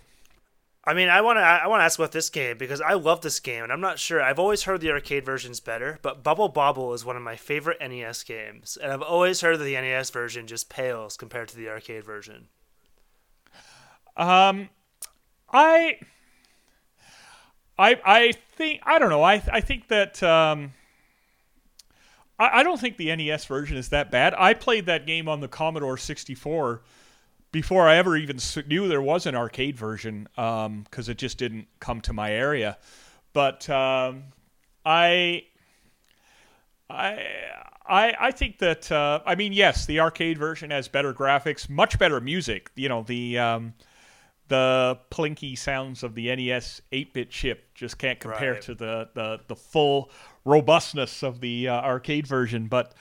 I mean, I want to I want to ask about this game because I love this game, and I'm not sure. I've always heard the arcade version's better, but Bubble Bobble is one of my favorite NES games, and I've always heard that the NES version just pales compared to the arcade version. Um, I, I, I think I don't know. I I think that um, I I don't think the NES version is that bad. I played that game on the Commodore 64 before I ever even knew there was an arcade version because um, it just didn't come to my area. But um, I, I, I, I think that uh, I mean yes, the arcade version has better graphics, much better music. You know the um, the plinky sounds of the NES 8-bit chip just can't compare right. to the, the the full robustness of the uh, arcade version. But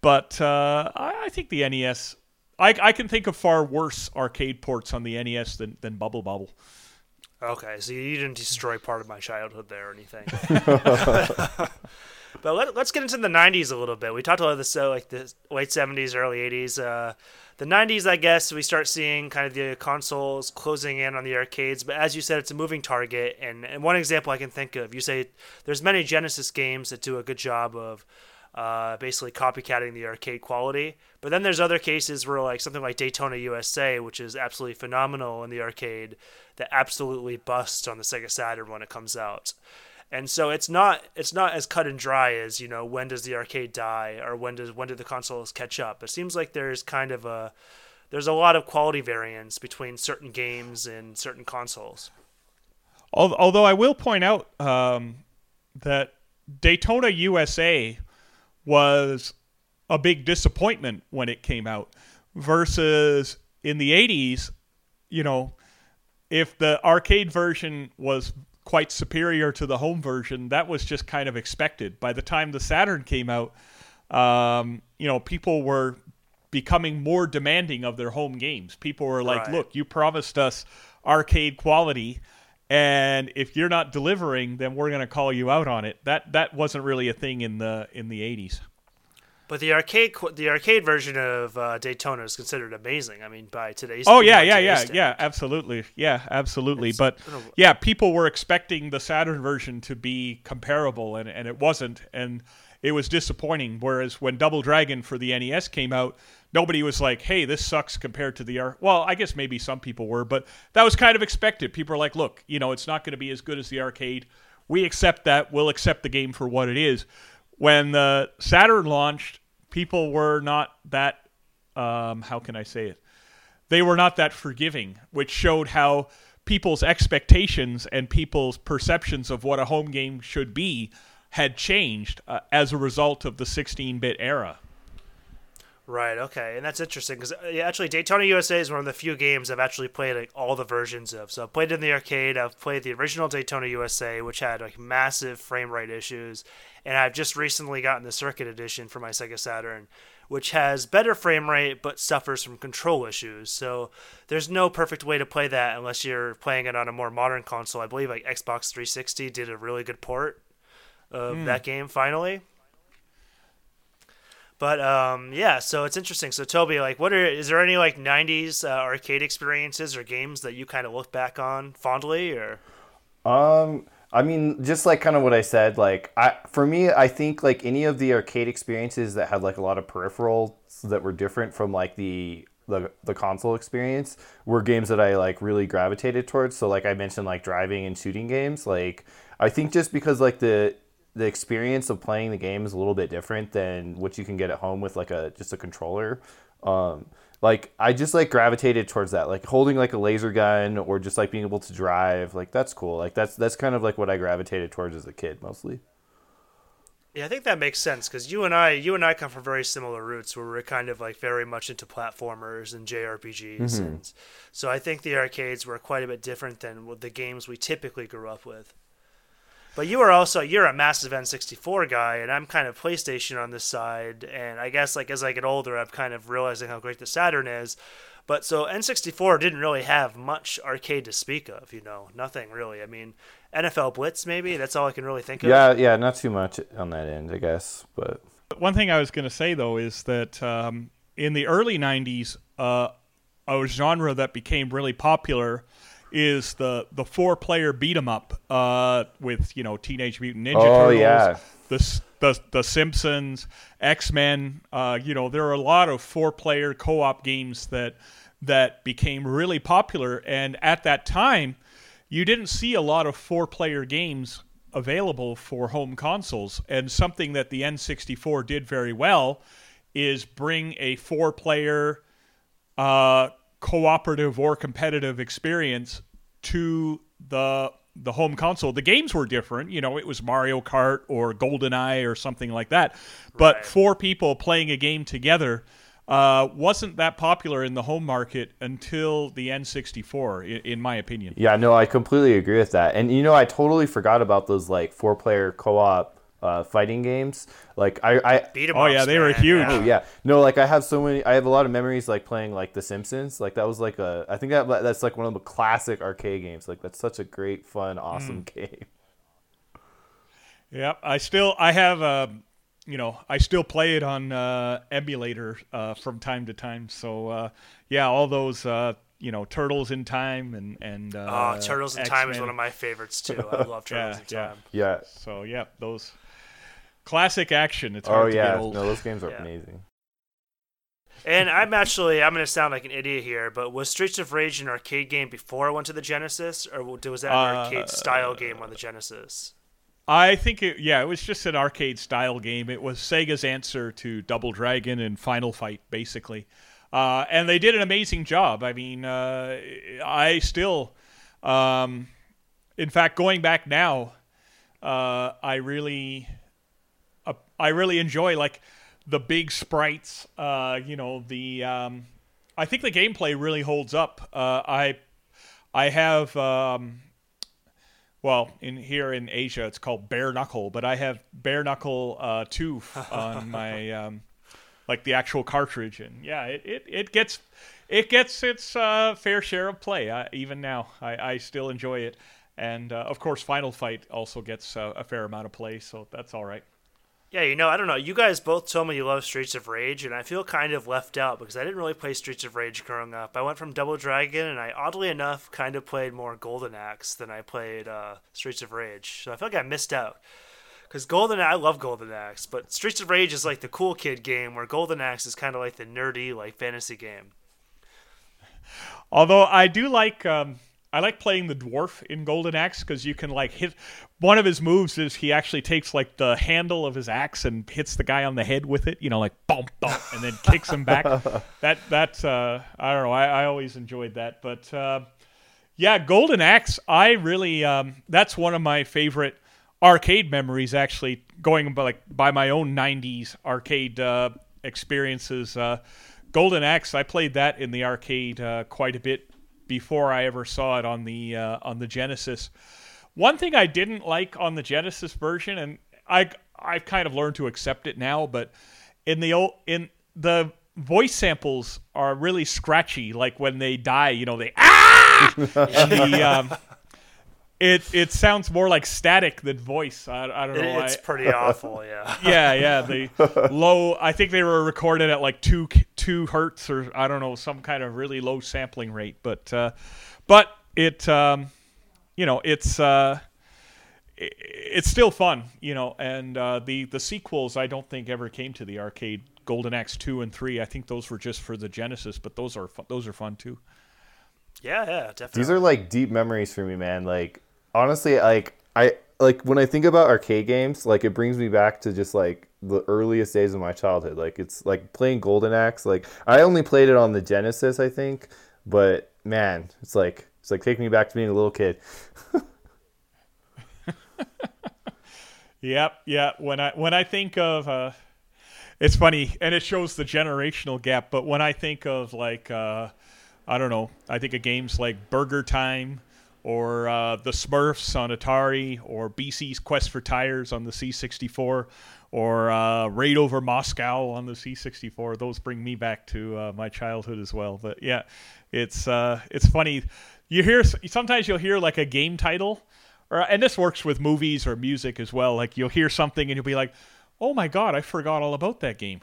but uh, I, I think the NES I, I can think of far worse arcade ports on the NES than, than Bubble Bobble. Okay, so you didn't destroy part of my childhood there or anything. but let, us get into the 90s a little bit. We talked about this, uh, like the late 70s, early 80s. Uh, the 90s, I guess, we start seeing kind of the consoles closing in on the arcades. But as you said, it's a moving target. And, and one example I can think of, you say there's many Genesis games that do a good job of uh, basically copycatting the arcade quality. But then there's other cases where like something like Daytona USA, which is absolutely phenomenal in the arcade, that absolutely busts on the Sega Saturn when it comes out. And so it's not it's not as cut and dry as you know when does the arcade die or when does when do the consoles catch up. It seems like there's kind of a there's a lot of quality variance between certain games and certain consoles. Although I will point out um, that Daytona USA was a big disappointment when it came out versus in the 80s you know if the arcade version was quite superior to the home version that was just kind of expected by the time the saturn came out um, you know people were becoming more demanding of their home games people were like right. look you promised us arcade quality and if you're not delivering then we're going to call you out on it that that wasn't really a thing in the in the 80s but the arcade the arcade version of uh, Daytona is considered amazing. I mean, by today's oh yeah yeah yeah yeah absolutely yeah absolutely. It's, but yeah, people were expecting the Saturn version to be comparable, and and it wasn't, and it was disappointing. Whereas when Double Dragon for the NES came out, nobody was like, "Hey, this sucks compared to the R." Well, I guess maybe some people were, but that was kind of expected. People are like, "Look, you know, it's not going to be as good as the arcade. We accept that. We'll accept the game for what it is." when the Saturn launched, people were not that. Um, how can I say it? They were not that forgiving, which showed how people's expectations and people's perceptions of what a home game should be had changed uh, as a result of the 16-bit era. Right. Okay, and that's interesting because uh, actually Daytona USA is one of the few games I've actually played like all the versions of. So I've played in the arcade. I've played the original Daytona USA, which had like massive frame rate issues, and I've just recently gotten the Circuit Edition for my Sega Saturn, which has better frame rate but suffers from control issues. So there's no perfect way to play that unless you're playing it on a more modern console. I believe like Xbox 360 did a really good port of mm. that game finally. But um, yeah, so it's interesting. So Toby, like, what are is there any like '90s uh, arcade experiences or games that you kind of look back on fondly, or? Um, I mean, just like kind of what I said, like I for me, I think like any of the arcade experiences that had like a lot of peripherals that were different from like the the, the console experience were games that I like really gravitated towards. So like I mentioned, like driving and shooting games. Like I think just because like the the experience of playing the game is a little bit different than what you can get at home with like a just a controller. Um, like I just like gravitated towards that, like holding like a laser gun or just like being able to drive. Like that's cool. Like that's that's kind of like what I gravitated towards as a kid mostly. Yeah, I think that makes sense because you and I, you and I come from very similar roots where we're kind of like very much into platformers and JRPGs, Mm-hmm. and so I think the arcades were quite a bit different than the games we typically grew up with. But you are also you're a massive N64 guy, and I'm kind of PlayStation on this side. And I guess like as I get older, I'm kind of realizing how great the Saturn is. But so N64 didn't really have much arcade to speak of, you know, nothing really. I mean, NFL Blitz maybe that's all I can really think of. Yeah, yeah, not too much on that end, I guess, but One thing I was going to say though is that um, in the early '90s, uh, a genre that became really popular is the the four player beat 'em up uh, with you know Teenage Mutant Ninja Oh, Turtles, yeah. the the the Simpsons, X Men. Uh, you know there are a lot of four player co op games that that became really popular, and at that time, you didn't see a lot of four player games available for home consoles. And something that the N64 did very well is bring a four player uh, cooperative or competitive experience to the the home console. The games were different, you know, it was Mario Kart or GoldenEye or something like that. But Right. four people playing a game together uh, wasn't that popular in the home market until the N64, in, in my opinion. yeah, no, I completely agree with that. And you know, I totally forgot about those like four player co op uh, fighting games. Like I, I Beat 'em Oh, yeah, ups, they were man, huge. Oh yeah, no, like I have so many. I have a lot of memories like playing like The Simpsons. Like that was like a. I think that that's like one of the classic arcade games. Like that's such a great, fun, awesome game. Yep, I still I have uh, you know I still play it on uh, emulator uh, from time to time. So uh, yeah, all those uh, you know Turtles in Time and and uh, Oh, Turtles in Time is one of my favorites too. I love Turtles Yeah, in yeah. Time. Yeah. So yeah, those classic action. It's Oh hard to yeah. get old. No, those games are Yeah. amazing. And I'm actually I'm gonna sound like an idiot here, but was Streets of Rage an arcade game before I went to the Genesis, or was that an Uh, arcade style game on the Genesis? I think it, yeah, it was just an arcade style game. It was Sega's answer to Double Dragon and Final Fight, basically. Uh, and they did an amazing job. I mean, uh, I still, um, in fact, going back now, uh, I really, I really enjoy like the big sprites. Uh, you know, the um, I think the gameplay really holds up. Uh, I, I have. Um, well, in here in Asia, it's called bare knuckle, but I have bare knuckle uh, two on my um, like the actual cartridge, and yeah, it, it, it gets it gets its uh, fair share of play. Uh, even now, I, I still enjoy it, and uh, of course, Final Fight also gets uh, a fair amount of play, so that's all right. Yeah, you know, I don't know. You guys both told me you love Streets of Rage, and I feel kind of left out because I didn't really play Streets of Rage growing up. I went from Double Dragon, and I oddly enough kind of played more Golden Axe than I played uh, Streets of Rage. So I feel like I missed out. Because Golden, I love Golden Axe, but Streets of Rage is like the cool kid game, where Golden Axe is kind of like the nerdy, like fantasy game. Although I do like um, I like playing the dwarf in Golden Axe because you can like hit one of his moves is he actually takes like the handle of his axe and hits the guy on the head with it, you know, like bump bump, and then kicks him back. That that uh, I don't know. I, I always enjoyed that, but uh, yeah, Golden Axe. I really um, that's one of my favorite arcade memories. Actually, going by like by my own '90s arcade uh, experiences. Uh, Golden Axe. I played that in the arcade uh, quite a bit before I ever saw it on the uh, on the Genesis. One thing I didn't like on the Genesis version, and I I've kind of learned to accept it now, but in the old in the voice samples are really scratchy. Like when they die, you know, they ah, the um, it it sounds more like static than voice. I, I don't It, know. it's I- pretty awful, yeah. yeah, yeah. The low. I think they were recorded at like two two hertz or I don't know some kind of really low sampling rate. But uh, but it um, you know it's uh, i- it's still fun, you know. And uh, the the sequels I don't think ever came to the arcade. Golden Axe two and three. I think those were just for the Genesis, but those are fu- those are fun too. Yeah, yeah, definitely. These are like deep memories for me, man. Like honestly, like I like when I think about arcade games, like it brings me back to just like the earliest days of my childhood. Like it's like playing Golden Axe. Like I only played it on the Genesis, I think, but man, it's like it's like taking me back to being a little kid. Yep, yeah. When I when I think of, uh, it's funny, and it shows the generational gap. But when I think of like, uh, I don't know, I think of games like Burger Time, or uh, the Smurfs on Atari, or BC's Quest for Tires on the C64, or uh, Raid Over Moscow on the C64. Those bring me back to uh, my childhood as well. But yeah, it's uh, it's funny. You hear sometimes you'll hear like a game title, or and this works with movies or music as well. Like you'll hear something and you'll be like, "Oh my god, I forgot all about that game."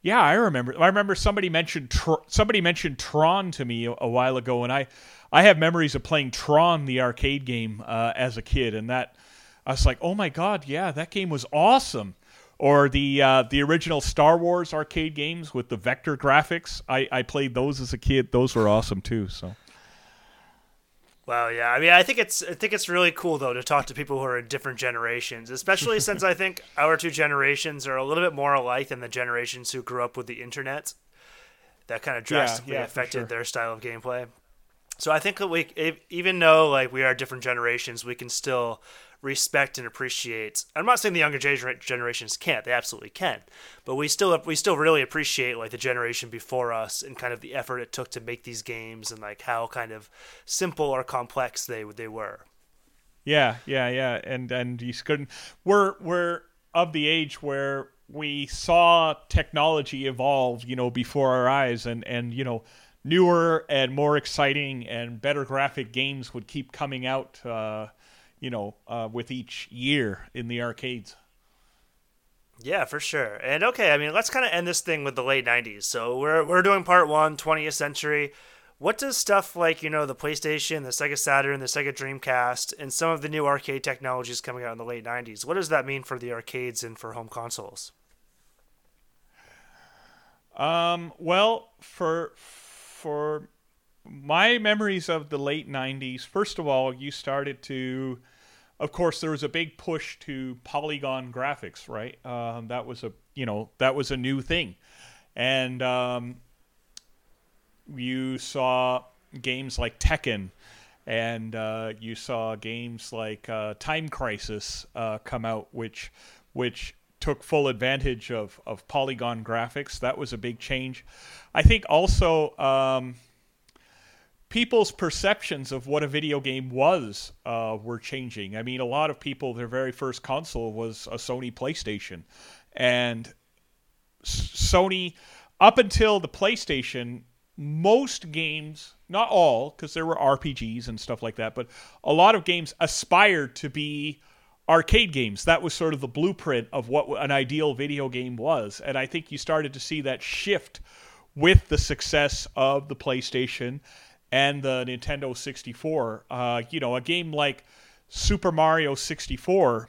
Yeah, I remember. I remember somebody mentioned Tr- somebody mentioned Tron to me a, a while ago, and I I have memories of playing Tron, the arcade game, uh, as a kid, and that I was like, oh my god, yeah, that game was awesome. Or the uh, the original Star Wars arcade games with the vector graphics. I, I played those as a kid. Those were awesome too. So. Well, yeah. I mean, I think it's I think it's really cool though to talk to people who are in different generations, especially since I think our two generations are a little bit more alike than the generations who grew up with the internet. That kind of drastically yeah, yeah, affected sure. their style of gameplay. So I think that we, even though like we are different generations, we can still respect and appreciate. I'm not saying the younger generations can't; they absolutely can. But we still we still really appreciate like the generation before us and kind of the effort it took to make these games and like how kind of simple or complex they they were. Yeah, yeah, yeah, and and you couldn't. We're we're of the age where we saw technology evolve, you know, before our eyes, and and you know newer and more exciting and better graphic games would keep coming out, uh, you know, uh, with each year in the arcades. Yeah, for sure. And okay, I mean, let's kind of end this thing with the late 90s. So we're, we're doing part one, 20th century. What does stuff like, you know, the PlayStation, the Sega Saturn, the Sega Dreamcast, and some of the new arcade technologies coming out in the late 90s, what does that mean for the arcades and for home consoles? Um, well, for for my memories of the late 90s, first of all, you started to, of course, there was a big push to polygon graphics, right? Um, that was a, you know, that was a new thing. And um, you saw games like Tekken and uh, you saw games like uh, Time Crisis uh, come out, which, which took full advantage of, of polygon graphics. That was a big change. I think also um, people's perceptions of what a video game was uh, were changing. I mean, a lot of people, their very first console was a Sony PlayStation. And Sony, up until the PlayStation, most games, not all, because there were RPGs and stuff like that, but a lot of games aspired to be arcade games. That was sort of the blueprint of what an ideal video game was. And I think you started to see that shift with the success of the PlayStation and the Nintendo 64. Uh, you know, a game like Super Mario 64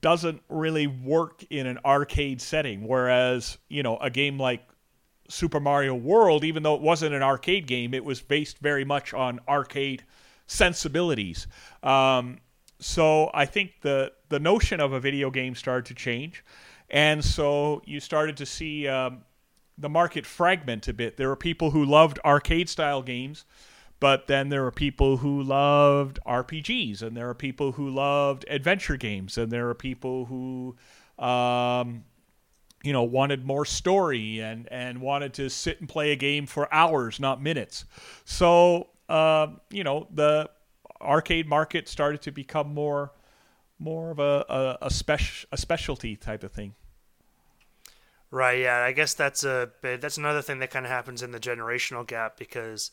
doesn't really work in an arcade setting, whereas, you know, a game like Super Mario World, even though it wasn't an arcade game, it was based very much on arcade sensibilities. Um, so I think the the notion of a video game started to change, and so you started to see um, the market fragment a bit. There were people who loved arcade style games, but then there were people who loved RPGs, and there were people who loved adventure games, and there are people who um, you know wanted more story and and wanted to sit and play a game for hours not minutes so uh, you know the arcade market started to become more more of a a, a, spec- a specialty type of thing. Right. Yeah. I guess that's a that's another thing that kind of happens in the generational gap because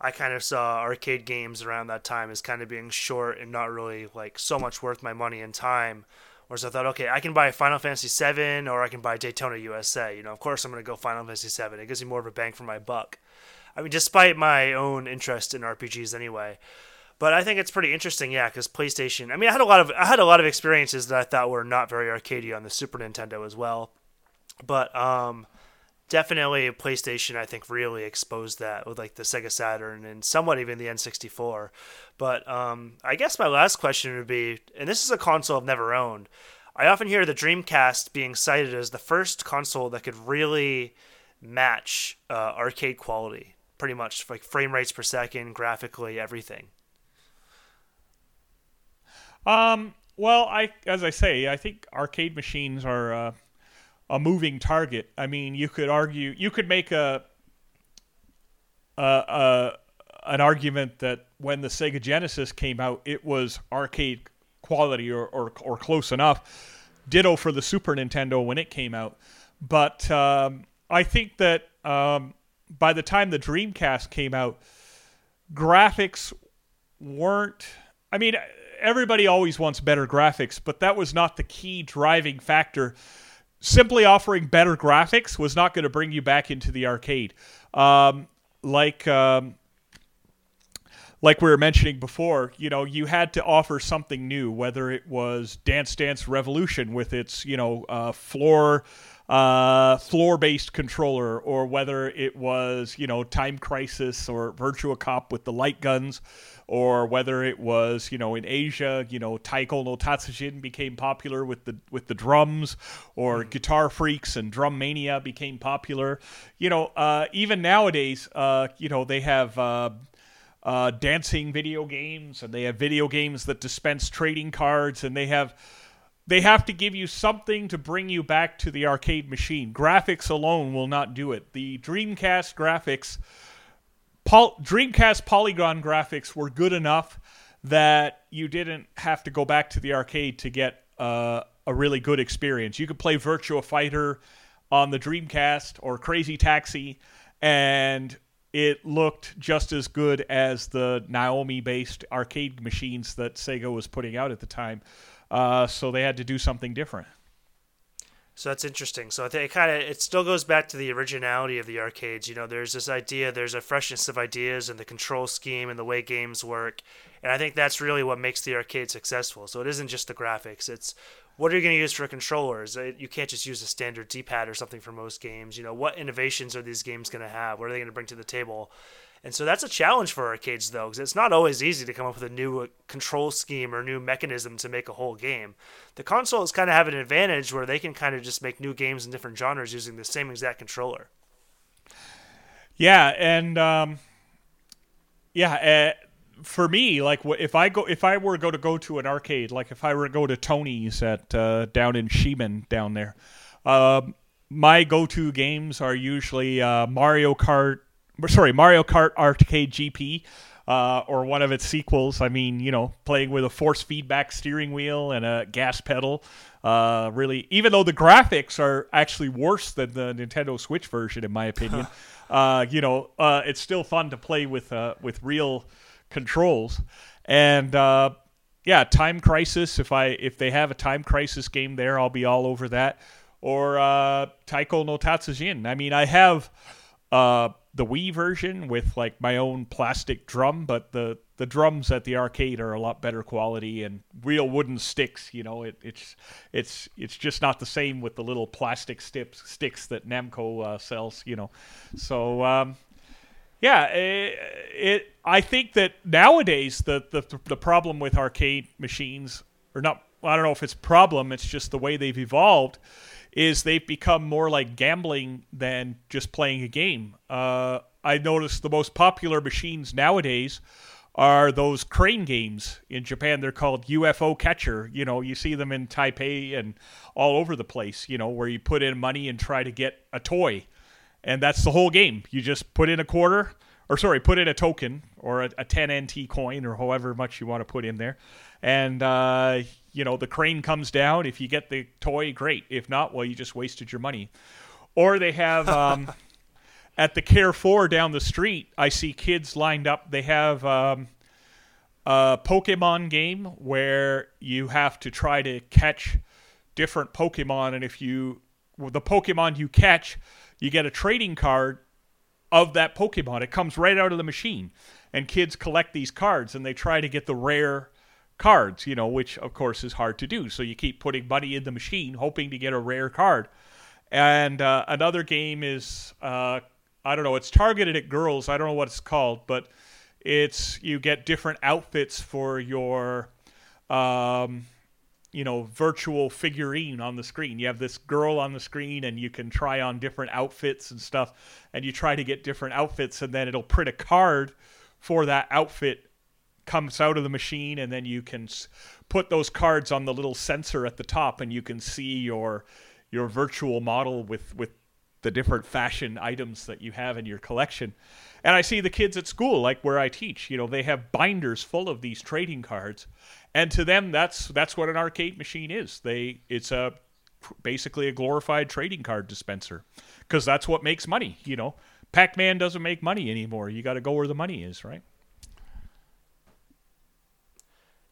I kind of saw arcade games around that time as kind of being short and not really like so much worth my money and time. Whereas I thought, okay, I can buy Final Fantasy VII or I can buy Daytona USA. You know, of course I'm going to go Final Fantasy VII. It gives me more of a bang for my buck. I mean, despite my own interest in RPGs anyway. But I think it's pretty interesting, yeah, because PlayStation. I mean, I had a lot of I had a lot of experiences that I thought were not very arcadey on the Super Nintendo as well. But um, definitely PlayStation, I think, really exposed that with like the Sega Saturn and somewhat even the N64. But um, I guess my last question would be, and this is a console I've never owned. I often hear the Dreamcast being cited as the first console that could really match uh, arcade quality, pretty much like frame rates per second, graphically, everything. Um, well, I as I say, I think arcade machines are uh, a moving target. I mean, you could argue, you could make a, a, a an argument that when the Sega Genesis came out, it was arcade quality or, or, or close enough. Ditto for the Super Nintendo when it came out. But um, I think that um, by the time the Dreamcast came out, graphics weren't. I mean, everybody always wants better graphics, but that was not the key driving factor. Simply offering better graphics was not going to bring you back into the arcade. Um, like um, like we were mentioning before, you know, you had to offer something new, whether it was Dance Dance Revolution with its, you know, uh, floor uh, floor based controller, or whether it was, you know, Time Crisis or Virtua Cop with the light guns, or whether it was, you know, in Asia, you know, Taiko no Tatsujin became popular with the with the drums, or mm. Guitar Freaks and Drum Mania became popular. You know, uh, even nowadays, uh, you know, they have uh, uh, dancing video games, and they have video games that dispense trading cards, and they have they have to give you something to bring you back to the arcade machine. Graphics alone will not do it. The Dreamcast graphics, Pol- Dreamcast polygon graphics were good enough that you didn't have to go back to the arcade to get uh, a really good experience. You could play Virtua Fighter on the Dreamcast or Crazy Taxi, and it looked just as good as the Naomi based arcade machines that Sega was putting out at the time. Uh, so they had to do something different. So that's interesting. So I think it kind of it still goes back to the originality of the arcades. You know, there's this idea, there's a freshness of ideas and the control scheme and the way games work, and I think that's really what makes the arcade successful. So it isn't just the graphics; it's what are you going to use for controllers? Uh, you can't just use a standard D-pad or something for most games. You know, what innovations are these games going to have? What are they going to bring to the table? And so that's a challenge for arcades, though, because it's not always easy to come up with a new uh, control scheme or new mechanism to make a whole game. The consoles kind of have an advantage where they can kind of just make new games in different genres using the same exact controller. Yeah, and um, yeah, uh, for me, like if I go, if I were go to go to an arcade, like if I were to go to Tony's at uh, down in Ximen down there, um, my go-to games are usually uh, Mario Kart. Sorry, Mario Kart Arcade GP. Uh, or one of its sequels. I mean, you know, playing with a force feedback steering wheel and a gas pedal. Uh, really, even though the graphics are actually worse than the Nintendo Switch version, in my opinion, uh, you know, uh, it's still fun to play with uh, with real controls. And uh, yeah, Time Crisis. If I if they have a Time Crisis game there, I'll be all over that. Or uh, Taiko no Tatsujin. I mean, I have uh, the Wii version with like my own plastic drum, but the the drums at the arcade are a lot better quality and real wooden sticks. You know, it, it's it's it's just not the same with the little plastic sticks sticks that Namco uh, sells. You know, so um, yeah, it, it, I think that nowadays the, the the problem with arcade machines, or not, I don't know if it's problem. It's just the way they've evolved. Is they've become more like gambling than just playing a game. Uh, I noticed the most popular machines nowadays are those crane games in Japan. They're called UFO Catcher. You know, you see them in Taipei and all over the place. You know, where you put in money and try to get a toy and that's the whole game. You just put in a quarter, or sorry, put in a token or a, a 10 NT coin or however much you want to put in there, and uh, you know the crane comes down. If you get the toy, great. If not, well, you just wasted your money. Or they have um, at the Carrefour down the street. I see kids lined up. They have. Um, a Pokemon game where you have to try to catch different Pokemon, and if you the Pokemon you catch you get a trading card of that Pokemon. It comes right out of the machine. And kids collect these cards and they try to get the rare cards, you know, which of course is hard to do. So you keep putting money in the machine hoping to get a rare card. And uh, another game is, uh, I don't know, it's targeted at girls. I don't know what it's called, but it's you get different outfits for your um, you know virtual figurine on the screen you have this girl on the screen and you can try on different outfits and stuff and you try to get different outfits and then it'll print a card for that outfit comes out of the machine, and then you can put those cards on the little sensor at the top, and you can see your your virtual model with with the different fashion items that you have in your collection. And I see the kids at school, like where I teach, you know, they have binders full of these trading cards, and to them, that's that's what an arcade machine is. They it's a basically a glorified trading card dispenser because that's what makes money. You know, Pac-Man doesn't make money anymore. You got to go where the money is, right?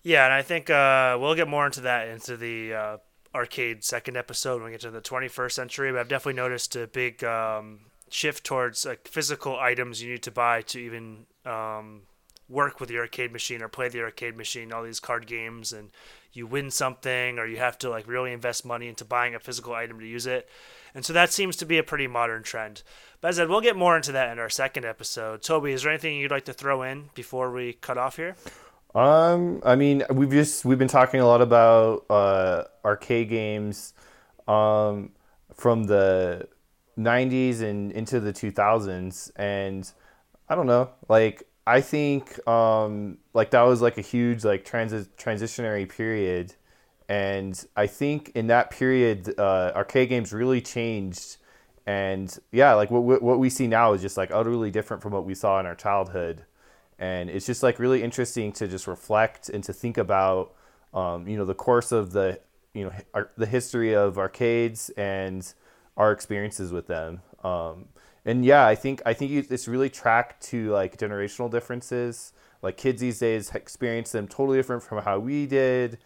Yeah, and I think uh, we'll get more into that into the uh, arcade second episode when we get to the 21st century. But I've definitely noticed a big um, shift towards like physical items you need to buy to even um, work with the arcade machine or play the arcade machine. All these card games, and you win something, or you have to like really invest money into buying a physical item to use it. And so that seems to be a pretty modern trend. But as I said, we'll get more into that in our second episode. Toby, is there anything you'd like to throw in before we cut off here? Um, I mean, we've just we've been talking a lot about uh, arcade games um, from the '90s and into the 2000s, and I don't know, like I think um, like that was like a huge like transi- transitionary period, and I think in that period, uh, arcade games really changed. And yeah, like what what we see now is just like utterly different from what we saw in our childhood and it's just like really interesting to just reflect and to think about um, you know the course of the you know our, the history of arcades and our experiences with them. Um, and yeah i think i think it's really tracked to like generational differences. Like kids these days experience them totally different from how we did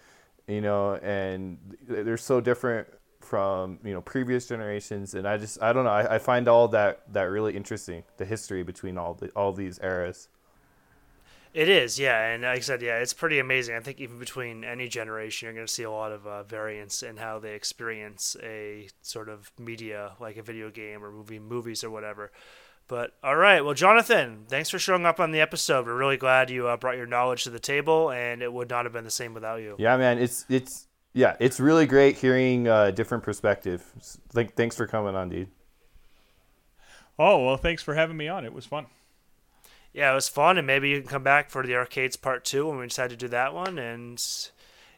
you know and they're so different from you know previous generations. And i just i don't know i, I find all that that really interesting the history between all the all these eras It is, yeah, and like I said, yeah, it's pretty amazing. I think even between any generation, you're going to see a lot of uh, variance in how they experience a sort of media, like a video game or movie, movies or whatever. But all right, well, Jonathan, thanks for showing up on the episode. We're really glad you uh, brought your knowledge to the table, and it would not have been the same without you. Yeah, man, it's it's yeah, it's really great hearing uh, different perspective. Th- thanks for coming on, dude. Oh well, thanks for having me on. It was fun. Yeah, it was fun, and maybe you can come back for the arcades part two when we decide to do that one. And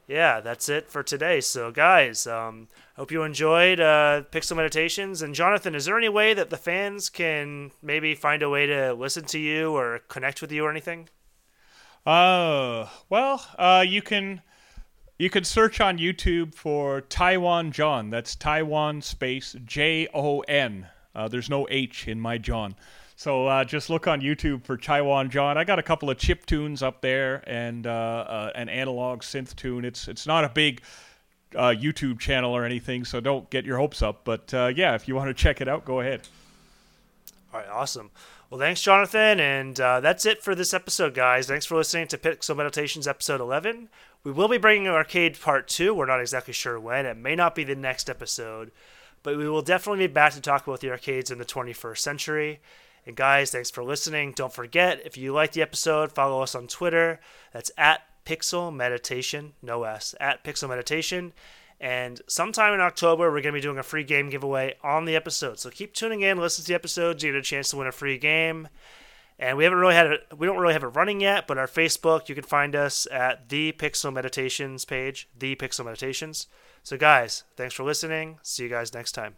yeah, that's it for today. So, guys, um, hope you enjoyed uh, Pixel Meditations. And Jonathan, is there any way that the fans can maybe find a way to listen to you or connect with you or anything? Uh, well, uh, you can you can search on YouTube for Taiwan John. That's Taiwan space J O N. Uh, there's no H in my John. So uh, just look on YouTube for Taiwan John. I got a couple of chip tunes up there and uh, uh, an analog synth tune. It's it's not a big uh, YouTube channel or anything, so don't get your hopes up. But uh, yeah, if you want to check it out, go ahead. All right, awesome. Well, thanks, Jonathan. And uh, that's it for this episode, guys. Thanks for listening to Pixel Meditations episode 11. We will be bringing Arcade Part 2. We're not exactly sure when. It may not be the next episode, but we will definitely be back to talk about the arcades in the 21st century. And guys, thanks for listening. Don't forget, if you like the episode, follow us on Twitter. That's at Pixel Meditation, no S, at Pixel Meditation. And sometime in October, we're going to be doing a free game giveaway on the episode. So keep tuning in, listen to the episodes, you get a chance to win a free game. And we haven't really had it, we don't really have it running yet, but our Facebook, you can find us at the Pixel Meditations page, the Pixel Meditations. So guys, thanks for listening. See you guys next time.